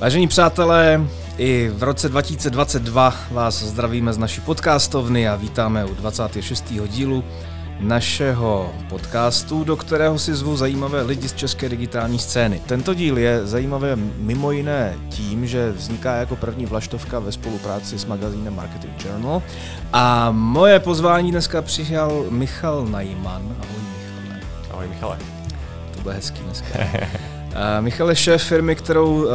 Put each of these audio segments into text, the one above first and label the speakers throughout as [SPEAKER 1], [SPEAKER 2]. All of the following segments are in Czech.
[SPEAKER 1] Vážení přátelé, i v roce 2022 vás zdravíme z naší podcastovny a vítáme u 26. dílu našeho podcastu, do kterého si zvu zajímavé lidi z české digitální scény. Tento díl je zajímavé mimo jiné tím, že vzniká jako první vlaštovka ve spolupráci s magazínem Marketing Journal a moje pozvání dneska přijal Michal Najman. Ahoj Michale.
[SPEAKER 2] Ahoj Michale.
[SPEAKER 1] To bude hezký dneska. Michal je šéf firmy, kterou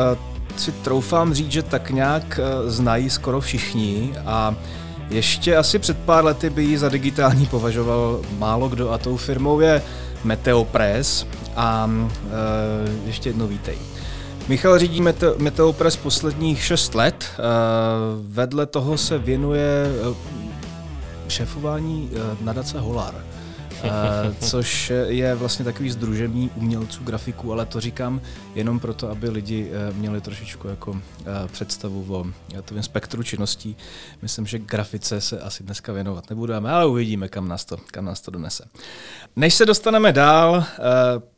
[SPEAKER 1] si troufám říct, že tak nějak znají skoro všichni a ještě asi před pár lety by ji za digitální považoval málo kdo a tou firmou je Meteo Press a e, ještě jednou vítej. Michal řídí Meteo, Meteo Press posledních 6 let, e, vedle toho se věnuje e, šéfování e, nadace Holar. Uh, což je vlastně takový združení umělců, grafiků, ale to říkám jenom proto, aby lidi uh, měli trošičku jako uh, představu o tom spektru činností. Myslím, že grafice se asi dneska věnovat nebudeme, ale uvidíme, kam nás to, kam nás to donese. Než se dostaneme dál,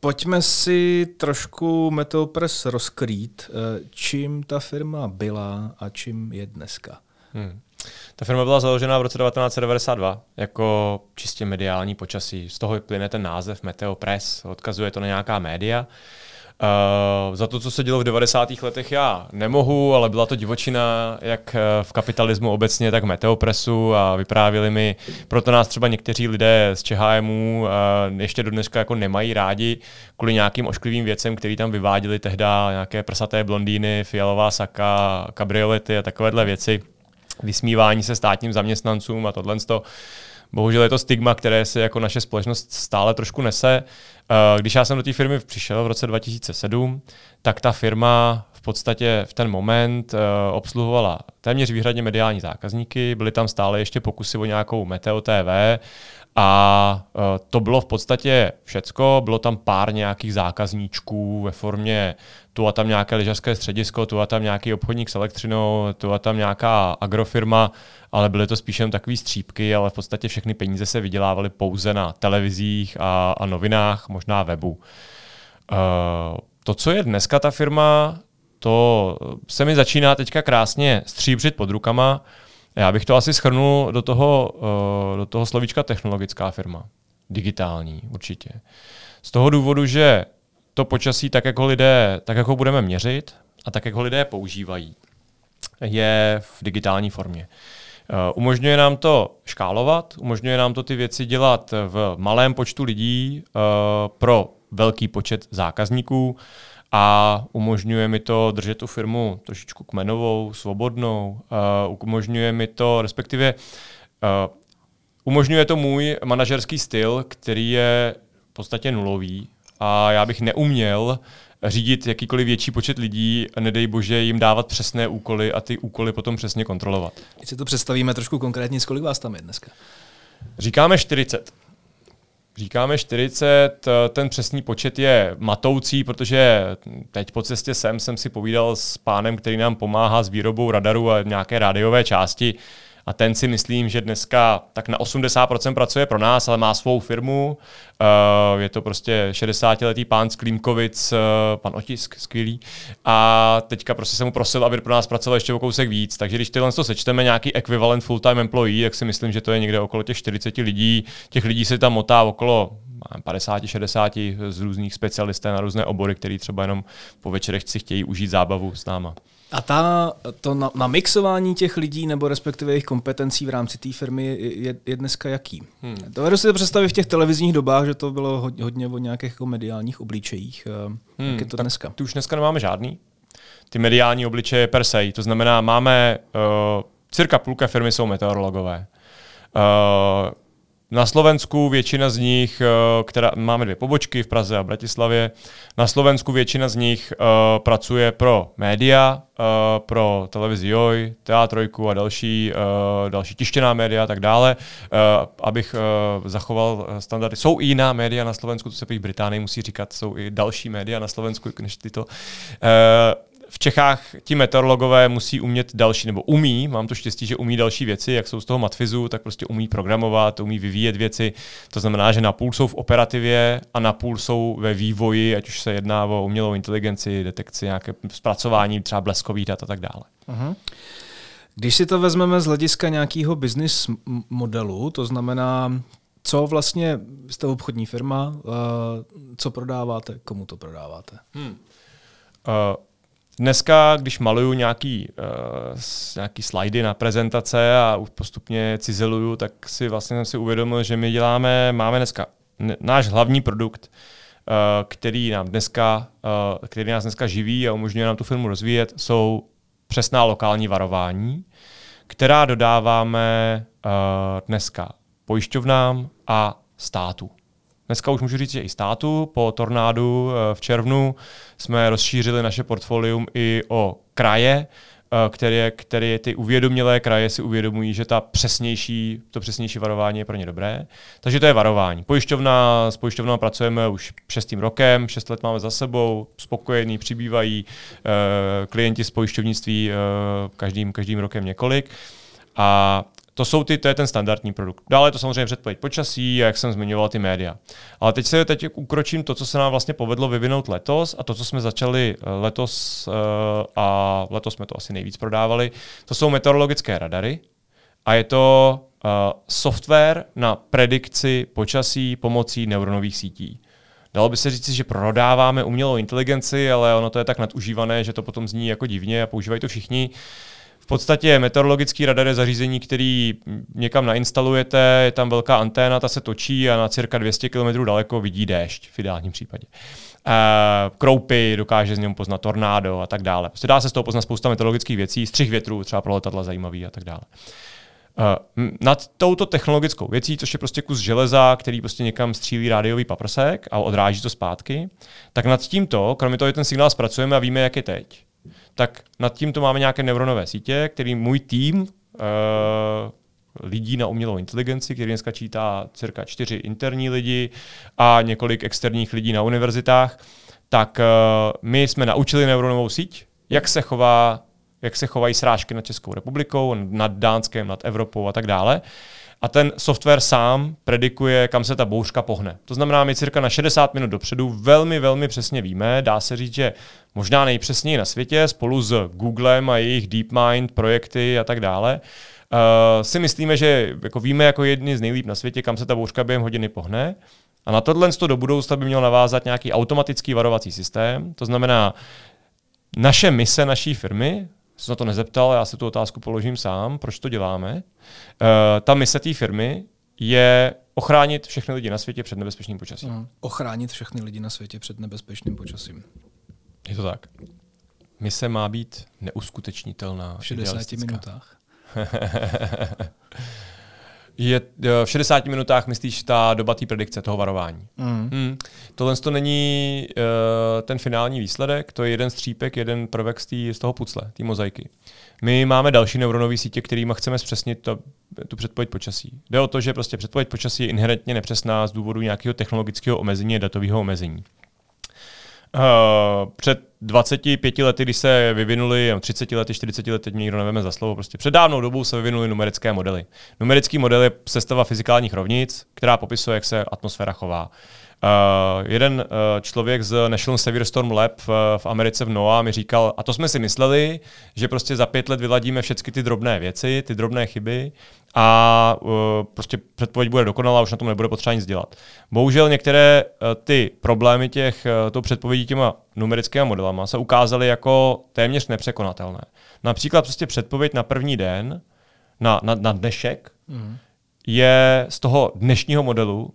[SPEAKER 1] pojďme si trošku Meteopress rozkrýt, čím ta firma byla a čím je dneska. Hmm.
[SPEAKER 2] Ta firma byla založena v roce 1992 jako čistě mediální počasí. Z toho plyne ten název Meteo Press, odkazuje to na nějaká média. Uh, za to, co se dělo v 90. letech, já nemohu, ale byla to divočina jak eh, v kapitalismu obecně, tak v Meteopresu a vyprávěli mi, proto nás třeba někteří lidé z ČHMu uh, ještě do dneska jako nemají rádi kvůli nějakým ošklivým věcem, který tam vyváděli tehdy nějaké prsaté blondýny, fialová saka, kabriolety a takovéhle věci vysmívání se státním zaměstnancům a tohle. Bohužel je to stigma, které se jako naše společnost stále trošku nese. Eh, když já jsem do té firmy přišel v roce 2007, tak ta firma v podstatě v ten moment eh, obsluhovala téměř výhradně mediální zákazníky, byly tam stále ještě pokusy o nějakou Meteo TV a uh, to bylo v podstatě všecko. Bylo tam pár nějakých zákazníčků ve formě tu a tam nějaké lyžařské středisko, tu a tam nějaký obchodník s elektřinou, tu a tam nějaká agrofirma, ale byly to spíše jen takové střípky, ale v podstatě všechny peníze se vydělávaly pouze na televizích a, a novinách, možná webu. Uh, to, co je dneska ta firma, to se mi začíná teďka krásně stříbřit pod rukama. Já bych to asi schrnul do toho, uh, do toho slovíčka technologická firma. Digitální, určitě. Z toho důvodu, že to počasí, tak jak ho lidé, tak jak ho budeme měřit a tak jak ho lidé používají, je v digitální formě. Uh, umožňuje nám to škálovat, umožňuje nám to ty věci dělat v malém počtu lidí uh, pro velký počet zákazníků a umožňuje mi to držet tu firmu trošičku kmenovou, svobodnou. Uh, umožňuje mi to, respektive uh, umožňuje to můj manažerský styl, který je v podstatě nulový a já bych neuměl řídit jakýkoliv větší počet lidí, nedej bože jim dávat přesné úkoly a ty úkoly potom přesně kontrolovat.
[SPEAKER 1] Když si to představíme trošku konkrétně, kolik vás tam je dneska?
[SPEAKER 2] Říkáme 40. Říkáme 40, ten přesný počet je matoucí, protože teď po cestě sem jsem si povídal s pánem, který nám pomáhá s výrobou radaru a nějaké rádiové části a ten si myslím, že dneska tak na 80% pracuje pro nás, ale má svou firmu. Uh, je to prostě 60-letý pán z Klímkovic, uh, pan Otisk, skvělý. A teďka prostě jsem mu prosil, aby pro nás pracoval ještě o kousek víc. Takže když tyhle to sečteme, nějaký ekvivalent full-time employee, tak si myslím, že to je někde okolo těch 40 lidí. Těch lidí se tam motá okolo 50-60 z různých specialisté na různé obory, který třeba jenom po večerech si chtějí užít zábavu s náma.
[SPEAKER 1] A ta, to na, na mixování těch lidí nebo respektive jejich kompetencí v rámci té firmy je, je, dneska jaký? Hmm. Dovedu si to představit v těch televizních dobách, že to bylo hodně, hodně o nějakých jako mediálních obličejích. Hmm, Jak je to dneska?
[SPEAKER 2] Ty už dneska nemáme žádný. Ty mediální obličeje per se, to znamená, máme uh, cirka půlka firmy jsou meteorologové. Uh, na Slovensku většina z nich, eh, která máme dvě pobočky v Praze a Bratislavě, na Slovensku většina z nich uh, pracuje pro média, uh, pro televizi Joj, Teatrojku a další, uh, další tištěná média a tak dále, abych zachoval standardy. Jsou i jiná média na Slovensku, to se v Británii musí říkat, jsou i další média na Slovensku než tyto. V Čechách ti meteorologové musí umět další, nebo umí, mám to štěstí, že umí další věci, jak jsou z toho matfizu, tak prostě umí programovat, umí vyvíjet věci. To znamená, že na půl jsou v operativě a na půl jsou ve vývoji, ať už se jedná o umělou inteligenci, detekci, nějaké zpracování třeba bleskových dat a tak dále. Uh-huh.
[SPEAKER 1] Když si to vezmeme z hlediska nějakého business modelu, to znamená, co vlastně jste obchodní firma, uh, co prodáváte, komu to prodáváte? Hmm. Uh,
[SPEAKER 2] Dneska, když maluju nějaký, uh, nějaký slidy na prezentace a postupně cizeluju, tak si vlastně jsem si uvědomil, že my děláme, máme dneska náš hlavní produkt, uh, který nám dneska, uh, který nás dneska živí a umožňuje nám tu firmu rozvíjet, jsou přesná lokální varování, která dodáváme uh, dneska pojišťovnám a státu. Dneska už můžu říct, že i státu po tornádu eh, v červnu jsme rozšířili naše portfolium i o kraje, eh, které, které ty uvědomělé kraje si uvědomují, že ta přesnější, to přesnější varování je pro ně dobré. Takže to je varování. Pojišťovna, s pojišťovnou pracujeme už šestým rokem, šest let máme za sebou, spokojení, přibývají uh, klienti z pojišťovnictví každým, každým rokem několik. A to, jsou ty, to je ten standardní produkt. Dále je to samozřejmě předpověď počasí, jak jsem zmiňoval ty média. Ale teď se teď ukročím to, co se nám vlastně povedlo vyvinout letos a to, co jsme začali eh, letos uh, a letos jsme to asi nejvíc prodávali, to jsou meteorologické radary a je to uh, software na predikci počasí pomocí neuronových sítí. Dalo by se říct, že prodáváme umělou inteligenci, ale ono to je tak nadužívané, že to potom zní jako divně a používají to všichni. Uh, v podstatě meteorologický radar je zařízení, který někam nainstalujete, je tam velká anténa, ta se točí a na cirka 200 km daleko vidí déšť v ideálním případě. Uh, kroupy, dokáže z něm poznat tornádo a tak dále. Prostě dá se z toho poznat spousta meteorologických věcí, střih větru, třeba pro letadla zajímavý a tak dále. Uh, nad touto technologickou věcí, což je prostě kus železa, který prostě někam střílí rádiový paprsek a odráží to zpátky, tak nad tímto, kromě toho, že ten signál zpracujeme a víme, jak je teď, tak nad tím to máme nějaké neuronové sítě, který můj tým uh, lidí na umělou inteligenci, který dneska čítá cirka čtyři interní lidi a několik externích lidí na univerzitách, tak uh, my jsme naučili neuronovou síť, jak se chová jak se chovají srážky nad Českou republikou, nad Dánskem, nad Evropou a tak dále a ten software sám predikuje, kam se ta bouřka pohne. To znamená, my cirka na 60 minut dopředu velmi, velmi přesně víme, dá se říct, že možná nejpřesněji na světě, spolu s Googlem a jejich DeepMind projekty a tak dále, uh, si myslíme, že jako víme jako jedni z nejlíp na světě, kam se ta bouřka během hodiny pohne. A na tohle do budoucna by měl navázat nějaký automatický varovací systém. To znamená, naše mise naší firmy jsem na to nezeptal, já si tu otázku položím sám, proč to děláme. Uh, ta mise té firmy je ochránit všechny lidi na světě před nebezpečným počasím. Uh,
[SPEAKER 1] ochránit všechny lidi na světě před nebezpečným počasím.
[SPEAKER 2] Je to tak. Mise má být neuskutečnitelná.
[SPEAKER 1] V 60 minutách.
[SPEAKER 2] je v 60 minutách, myslíš, ta doba té predikce, toho varování. Mm. Mm. Tohle to není uh, ten finální výsledek, to je jeden střípek, jeden prvek z, tý, z toho pucle, té mozaiky. My máme další neuronové sítě, kterými chceme zpřesnit to, tu předpověď počasí. Jde o to, že prostě předpověď počasí je inherentně nepřesná z důvodu nějakého technologického omezení a datového omezení. Uh, před 25 lety, když se vyvinuli, 30 lety, 40 lety, teď mě nikdo neveme za slovo, prostě před dávnou dobou se vyvinuly numerické modely. Numerický model je sestava fyzikálních rovnic, která popisuje, jak se atmosféra chová. Uh, jeden uh, člověk z National Severe Storm Lab v, v Americe v NOAA mi říkal, a to jsme si mysleli, že prostě za pět let vyladíme všechny ty drobné věci, ty drobné chyby a uh, prostě předpověď bude dokonalá, už na tom nebude potřeba nic dělat. Bohužel některé uh, ty problémy těch uh, tou předpovědí těma numerickými modelama se ukázaly jako téměř nepřekonatelné. Například prostě předpověď na první den, na, na, na dnešek, mm. je z toho dnešního modelu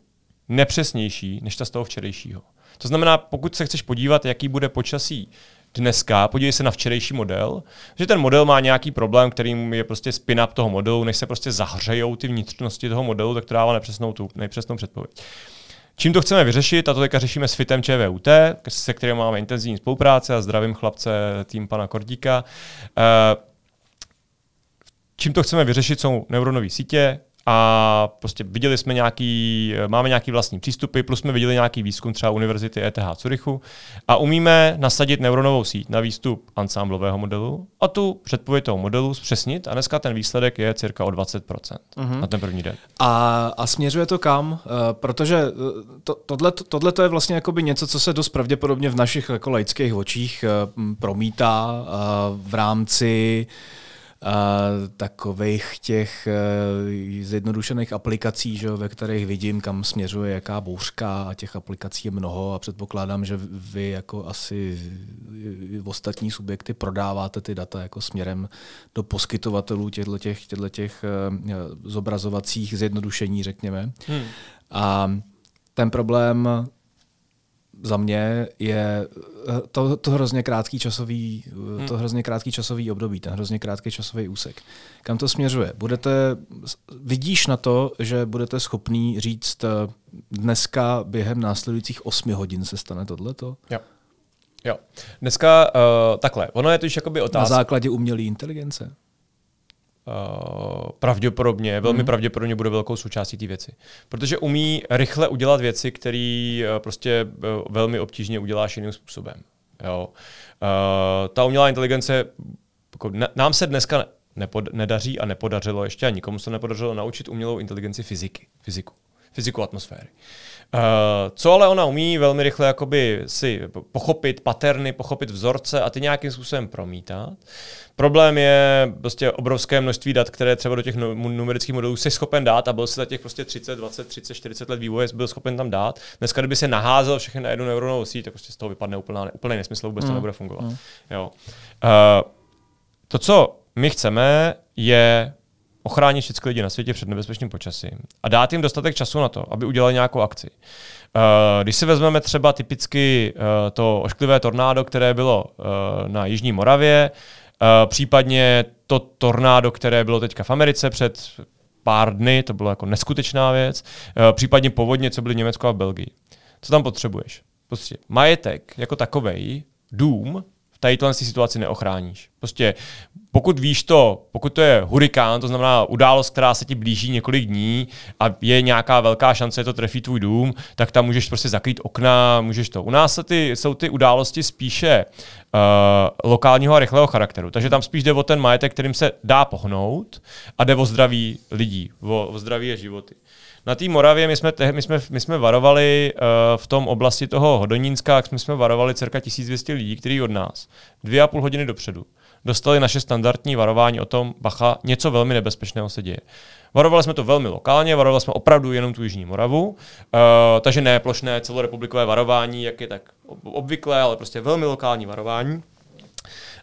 [SPEAKER 2] nepřesnější než ta z toho včerejšího. To znamená, pokud se chceš podívat, jaký bude počasí dneska, podívej se na včerejší model, že ten model má nějaký problém, kterým je prostě spin-up toho modelu, než se prostě zahřejou ty vnitřnosti toho modelu, tak to dává nepřesnou, tu, nepřesnou předpověď. Čím to chceme vyřešit, a to teďka řešíme s FITem ČVUT, se kterým máme intenzivní spolupráce a zdravím chlapce tým pana Kordíka. Uh, čím to chceme vyřešit, jsou neuronové sítě a prostě viděli jsme nějaký, máme nějaký vlastní přístupy, plus jsme viděli nějaký výzkum třeba Univerzity ETH Curychu a umíme nasadit neuronovou síť na výstup ansamblového modelu a tu předpověď toho modelu zpřesnit a dneska ten výsledek je cirka o 20% mm-hmm. na ten první den.
[SPEAKER 1] A, a směřuje to kam? Uh, protože eh, to, tohle, tohle to je vlastně jakoby něco, co se dost pravděpodobně v našich jako laických očích uh, promítá uh, v rámci uh, takových těch uh, zjednodušených aplikací, že, ve kterých vidím, kam směřuje jaká bouřka a těch aplikací je mnoho a předpokládám, že vy jako asi v ostatní subjekty prodáváte ty data jako směrem do poskytovatelů těchto těch, těch uh, zobrazovacích zjednodušení, řekněme. Hmm. A ten problém za mě je eh, to, to hrozně krátký časový, eh, hmm. to hrozně krátký časový období, ten hrozně krátký časový úsek. Kam to směřuje? Budete, vidíš na to, že budete schopný říct, eh, dneska během následujících 8 hodin se stane tohleto?
[SPEAKER 2] Jo. Jo. Dneska uh, takhle, ono je to už jakoby otázka.
[SPEAKER 1] Na základě umělé inteligence?
[SPEAKER 2] Uh, pravděpodobně, velmi mm. pravděpodobně bude velkou součástí té věci. Protože umí rychle udělat věci, které uh, prostě uh, velmi obtížně uděláš jiným způsobem. Jo. Uh, ta umělá inteligence, jako, nám se dneska nepod, nedaří a nepodařilo ještě a nikomu se nepodařilo naučit umělou inteligenci fyziky, fyziku, fyziku atmosféry. Uh, co ale ona umí velmi rychle jakoby si pochopit paterny, pochopit vzorce a ty nějakým způsobem promítat. Problém je prostě obrovské množství dat, které třeba do těch numerických modelů si schopen dát a byl si za těch prostě 30, 20, 30, 40 let vývoje byl schopen tam dát. Dneska, kdyby se naházel všechny na jednu neuronovou síť, tak prostě z toho vypadne úplná, úplný nesmysl, vůbec mm. to nebude fungovat. Mm. Jo. Uh, to, co my chceme, je ochránit všechny lidi na světě před nebezpečným počasím a dát jim dostatek času na to, aby udělali nějakou akci. Uh, když si vezmeme třeba typicky uh, to ošklivé tornádo, které bylo uh, na Jižní Moravě, případně to tornádo, které bylo teďka v Americe před pár dny, to bylo jako neskutečná věc. Případně povodně, co byly v Německu a v Belgii. Co tam potřebuješ? Prostě majetek jako takovej, dům, v této situaci neochráníš. Prostě pokud víš to, pokud to je hurikán, to znamená událost, která se ti blíží několik dní a je nějaká velká šance, že to trefí tvůj dům, tak tam můžeš prostě zakrýt okna, můžeš to. U nás se ty, jsou ty události spíše uh, lokálního a rychlého charakteru. Takže tam spíš jde o ten majetek, kterým se dá pohnout a jde o zdraví lidí, o, o zdraví a životy. Na té Moravě my jsme, my jsme, my jsme varovali uh, v tom oblasti toho Hodonínska, jak jsme, jsme varovali cirka 1200 lidí, kteří od nás dvě a půl hodiny dopředu dostali naše standardní varování o tom, bacha, něco velmi nebezpečného se děje. Varovali jsme to velmi lokálně, varovali jsme opravdu jenom tu Jižní Moravu, uh, takže ne plošné celorepublikové varování, jak je tak obvyklé, ale prostě velmi lokální varování.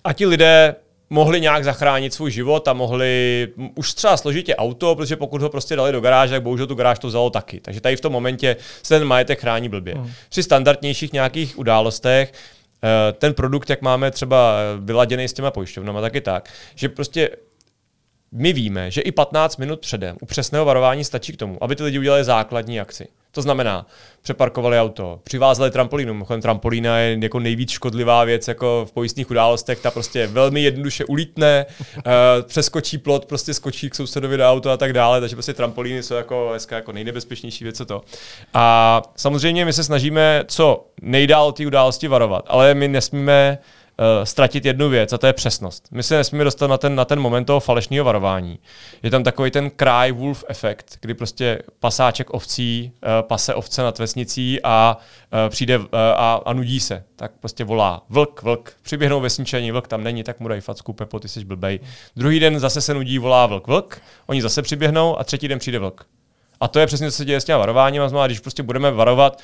[SPEAKER 2] A ti lidé mohli nějak zachránit svůj život a mohli už třeba složitě auto, protože pokud ho prostě dali do garáže, tak bohužel tu garáž to vzalo taky. Takže tady v tom momentě se ten majetek chrání blbě. Mm. Při standardnějších nějakých událostech Eh, ten produkt, jak máme třeba vyladěný s těma pojišťovnama, tak je tak, že prostě my víme, že i 15 minut předem u přesného varování stačí k tomu, aby ty lidi udělali základní akci. To znamená, přeparkovali auto, přivázali trampolínu. Mimochodem trampolína je jako nejvíc škodlivá věc jako v pojistných událostech. Ta prostě velmi jednoduše ulítne, uh, přeskočí plot, prostě skočí k sousedovi do auto a tak dále. Takže prostě trampolíny jsou jako, dneska jako nejnebezpečnější věc, co to. A samozřejmě my se snažíme co nejdál ty události varovat, ale my nesmíme uh, ztratit jednu věc, a to je přesnost. My se nesmíme dostat na ten, na ten moment toho falešného varování. Je tam takový ten cry wolf efekt, kdy prostě pasáček ovcí uh, pase ovce nad vesnicí a uh, přijde uh, a, a nudí se. Tak prostě volá vlk, vlk. Přiběhnou vesničení, vlk tam není, tak mu dají facku, Pepo, ty jsi blbej. Druhý den zase se nudí, volá vlk, vlk. Oni zase přiběhnou a třetí den přijde vlk. A to je přesně, co se děje s těma varováním. A když prostě budeme varovat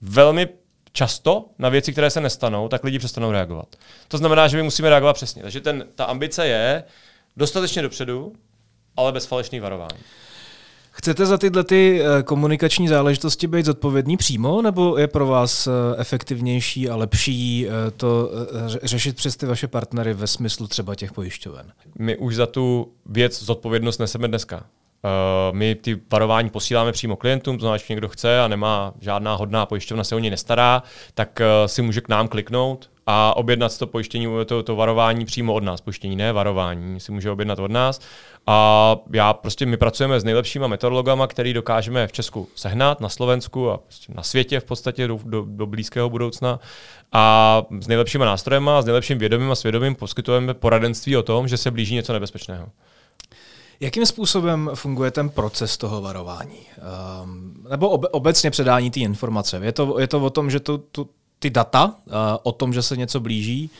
[SPEAKER 2] velmi často na věci, které se nestanou, tak lidi přestanou reagovat. To znamená, že my musíme reagovat přesně. Takže ten, ta ambice je dostatečně dopředu, ale bez falešných varování.
[SPEAKER 1] Chcete za tyhle ty eh, komunikační záležitosti být zodpovědní přímo, nebo je pro vás eh, efektivnější a lepší eh, to řešit přes ty vaše partnery ve smyslu třeba těch pojišťoven?
[SPEAKER 2] My už za tu věc zodpovědnost neseme dneska. Uh, my ty varování posíláme přímo klientům, to znamená, že někdo chce a nemá žádná hodná pojišťovna, se o ně nestará, tak uh, si může k nám kliknout a objednat to pojištění, to, to varování přímo od nás. Pojištění ne, varování si může objednat od nás. A já prostě, my pracujeme s nejlepšíma metodologama, který dokážeme v Česku sehnat, na Slovensku a prostě na světě v podstatě do, do, do blízkého budoucna. A s nejlepšíma nástrojema, s nejlepším vědomím a svědomím poskytujeme poradenství o tom, že se blíží něco nebezpečného.
[SPEAKER 1] Jakým způsobem funguje ten proces toho varování? Um, nebo ob, obecně předání té informace? Je to, je to o tom, že tu, tu, ty data uh, o tom, že se něco blíží,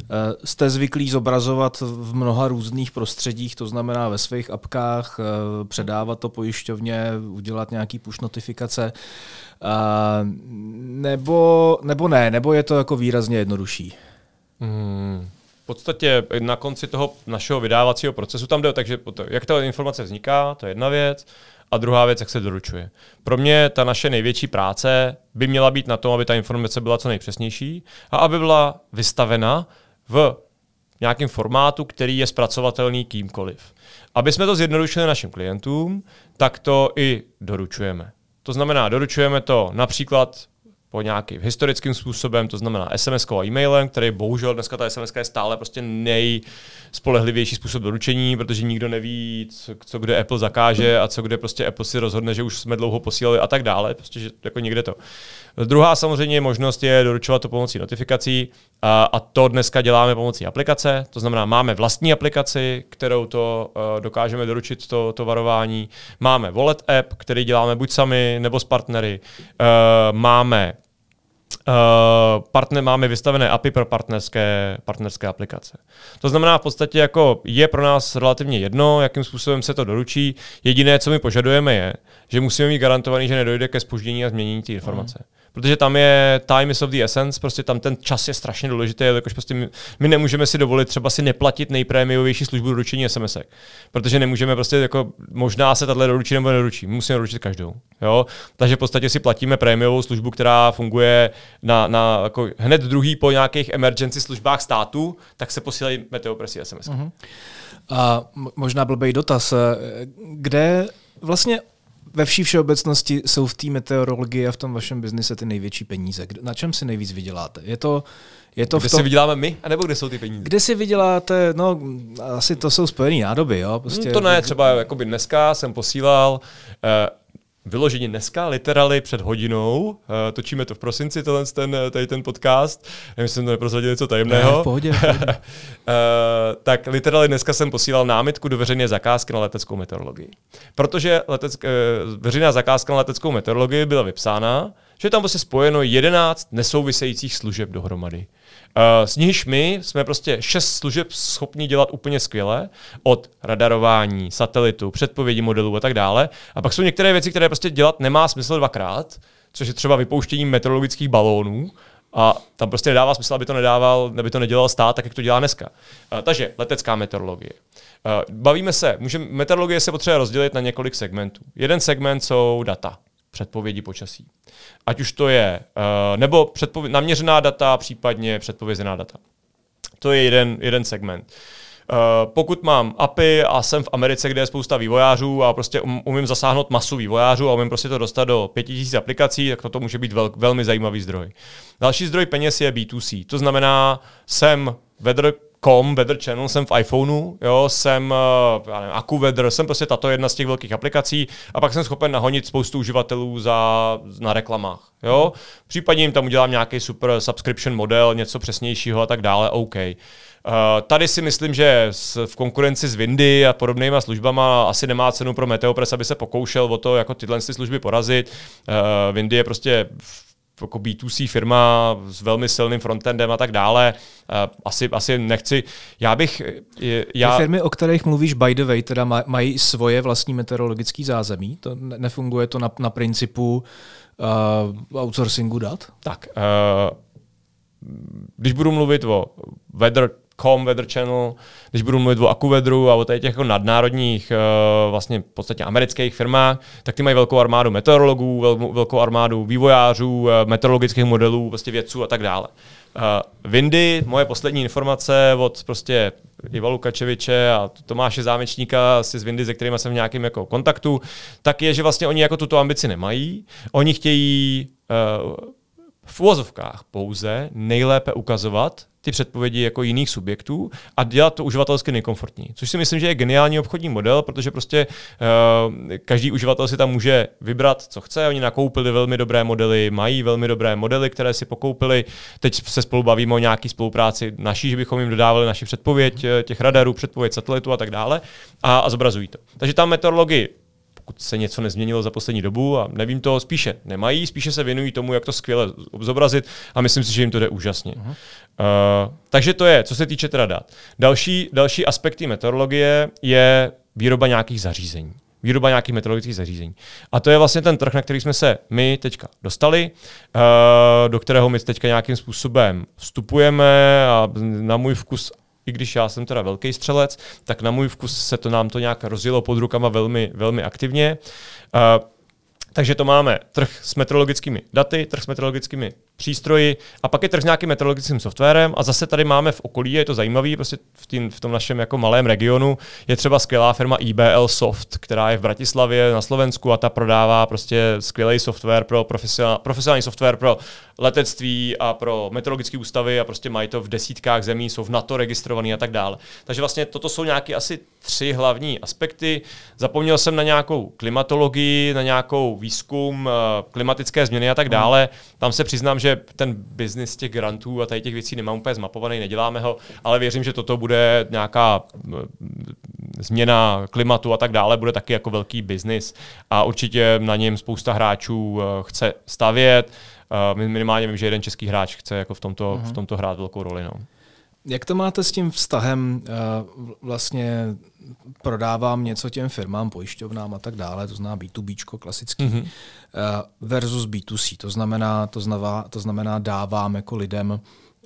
[SPEAKER 1] uh, jste zvyklí zobrazovat v mnoha různých prostředích, to znamená ve svých apkách, uh, předávat to pojišťovně, udělat nějaký push notifikace, nebo, nebo ne, nebo je to jako výrazně jednodušší?
[SPEAKER 2] Hmm v podstatě na konci toho našeho vydávacího procesu tam jde, takže jak ta informace vzniká, to je jedna věc, a druhá věc, jak se doručuje. Pro mě ta naše největší práce by měla být na tom, aby ta informace byla co nejpřesnější a aby byla vystavena v nějakém formátu, který je zpracovatelný kýmkoliv. Aby jsme to zjednodušili našim klientům, tak to i doručujeme. To znamená, doručujeme to například po nějakým historickým způsobem, to znamená SMS a e-mailem, který bohužel dneska ta SMS je stále prostě nejspolehlivější způsob doručení, protože nikdo neví, co, co kde Apple zakáže a co kde prostě Apple si rozhodne, že už jsme dlouho posílali a tak dále, prostě že jako někde to. Druhá samozřejmě možnost je doručovat to pomocí notifikací a, a to dneska děláme pomocí aplikace, to znamená máme vlastní aplikaci, kterou to uh, dokážeme doručit to, to varování, máme wallet app, který děláme buď sami nebo s partnery, uh, máme Uh, partner, máme vystavené API pro partnerské, partnerské aplikace. To znamená v podstatě jako je pro nás relativně jedno, jakým způsobem se to doručí. Jediné, co my požadujeme je, že musíme mít garantovaný, že nedojde ke spoždění a změnění té informace. Mm protože tam je time is of the essence, prostě tam ten čas je strašně důležitý, jakož prostě my, my nemůžeme si dovolit třeba si neplatit nejprémiovější službu doručení SMS, protože nemůžeme prostě jako možná se tahle doručí nebo nedoručí, musíme doručit každou. Jo? Takže v podstatě si platíme prémiovou službu, která funguje na, na jako hned druhý po nějakých emergency službách státu, tak se posílají meteopresy SMS. Uh-huh.
[SPEAKER 1] A možná blbý dotaz. Kde vlastně ve vší všeobecnosti jsou v té meteorologii a v tom vašem biznise ty největší peníze. Na čem si nejvíc vyděláte? Je to, je to
[SPEAKER 2] kde
[SPEAKER 1] v tom,
[SPEAKER 2] si vyděláme my, anebo kde jsou ty peníze?
[SPEAKER 1] Kde si vyděláte, no asi to jsou spojené nádoby, jo?
[SPEAKER 2] Prostě, hmm, to ne, třeba jakoby dneska jsem posílal uh, vyloženě dneska, literally před hodinou, uh, točíme to v prosinci, tohle ten, tady ten podcast, nevím, jestli jsem to neprozradil něco tajemného.
[SPEAKER 1] Ne, v pohodě, v pohodě. uh,
[SPEAKER 2] tak literally dneska jsem posílal námitku do veřejné zakázky na leteckou meteorologii. Protože letec, uh, veřejná zakázka na leteckou meteorologii byla vypsána, že je tam prostě spojeno 11 nesouvisejících služeb dohromady. Uh, s nichž my jsme prostě šest služeb schopni dělat úplně skvěle, od radarování, satelitu, předpovědi modelů a tak dále. A pak jsou některé věci, které prostě dělat nemá smysl dvakrát, což je třeba vypouštění meteorologických balónů, a tam prostě nedává smysl, aby to nedával, aby to nedělal stát, tak jak to dělá dneska. Uh, takže letecká meteorologie. Uh, bavíme se, můžeme, meteorologie se potřebuje rozdělit na několik segmentů. Jeden segment jsou data předpovědi počasí. Ať už to je, uh, nebo předpově- naměřená data, případně předpovězená data. To je jeden, jeden segment. Uh, pokud mám API a jsem v Americe, kde je spousta vývojářů a prostě um, umím zasáhnout masu vývojářů a umím prostě to dostat do 5000 aplikací, tak toto může být vel, velmi zajímavý zdroj. Další zdroj peněz je B2C. To znamená, jsem weather com, Weather Channel, jsem v iPhoneu, jo, jsem uh, já nevím, AccuWeather, jsem prostě tato jedna z těch velkých aplikací a pak jsem schopen nahonit spoustu uživatelů za, na reklamách. Jo? Případně jim tam udělám nějaký super subscription model, něco přesnějšího a tak dále, OK. Uh, tady si myslím, že v konkurenci s Windy a podobnýma službama asi nemá cenu pro Meteopress, aby se pokoušel o to, jako tyhle služby porazit. Uh, Windy je prostě jako B2C firma s velmi silným frontendem a tak dále. Eh, asi, asi nechci, já bych...
[SPEAKER 1] Já... Ty firmy, o kterých mluvíš, by the way, teda mají svoje vlastní meteorologické zázemí? To nefunguje to na, na principu uh, outsourcingu dat?
[SPEAKER 2] Tak, uh, když budu mluvit o Weather Com Weather Channel, když budu mluvit o AccuWeatheru a o těch jako nadnárodních, uh, vlastně v podstatě amerických firmách, tak ty mají velkou armádu meteorologů, vel, velkou armádu vývojářů, uh, meteorologických modelů, prostě vědců a tak dále. Windy, moje poslední informace od prostě Iva Lukačeviče a Tomáše Zámečníka asi z Windy, se kterými jsem v nějakém jako kontaktu, tak je, že vlastně oni jako tuto ambici nemají. Oni chtějí v úvozovkách pouze nejlépe ukazovat ty předpovědi jako jiných subjektů a dělat to uživatelsky nejkomfortní. Což si myslím, že je geniální obchodní model, protože prostě uh, každý uživatel si tam může vybrat, co chce. Oni nakoupili velmi dobré modely, mají velmi dobré modely, které si pokoupili. Teď se spolu bavíme o nějaké spolupráci naší, že bychom jim dodávali naši předpověď eh, těch radarů, předpověď satelitu a tak dále a, a zobrazují to. Takže tam meteorologi pokud se něco nezměnilo za poslední dobu a nevím to, spíše nemají, spíše se věnují tomu, jak to skvěle zobrazit a myslím si, že jim to jde úžasně. Uh-huh. Uh, takže to je, co se týče teda dat. Další, další aspekty meteorologie je výroba nějakých zařízení výroba nějakých meteorologických zařízení. A to je vlastně ten trh, na který jsme se my teďka dostali, uh, do kterého my teďka nějakým způsobem vstupujeme a na můj vkus i když já jsem teda velký střelec, tak na můj vkus se to nám to nějak rozjelo pod rukama velmi, velmi aktivně. Uh, takže to máme trh s meteorologickými daty, trh s meteorologickými přístroji a pak je trh s nějakým meteorologickým softwarem a zase tady máme v okolí, je to zajímavé, prostě v, tým, v tom našem jako malém regionu je třeba skvělá firma IBL Soft, která je v Bratislavě na Slovensku a ta prodává prostě skvělý software pro profesionální, profesionální software pro letectví a pro meteorologické ústavy a prostě mají to v desítkách zemí, jsou v NATO registrovaný a tak dále. Takže vlastně toto jsou nějaké asi tři hlavní aspekty. Zapomněl jsem na nějakou klimatologii, na nějakou výzkum, eh, klimatické změny a tak dále. Tam se přiznám, že ten biznis těch grantů a tady těch věcí nemám úplně zmapovaný, neděláme ho, ale věřím, že toto bude nějaká eh, změna klimatu a tak dále, bude taky jako velký biznis a určitě na něm spousta hráčů eh, chce stavět. Minimálně vím, že jeden český hráč chce jako v tomto, v mhm. tomto hrát velkou roli. No.
[SPEAKER 1] Jak to máte s tím vztahem vlastně prodávám něco těm firmám, pojišťovnám a tak dále, to znamená B2B klasický, mm-hmm. versus B2C, to znamená, to znamená, to znamená dávám jako lidem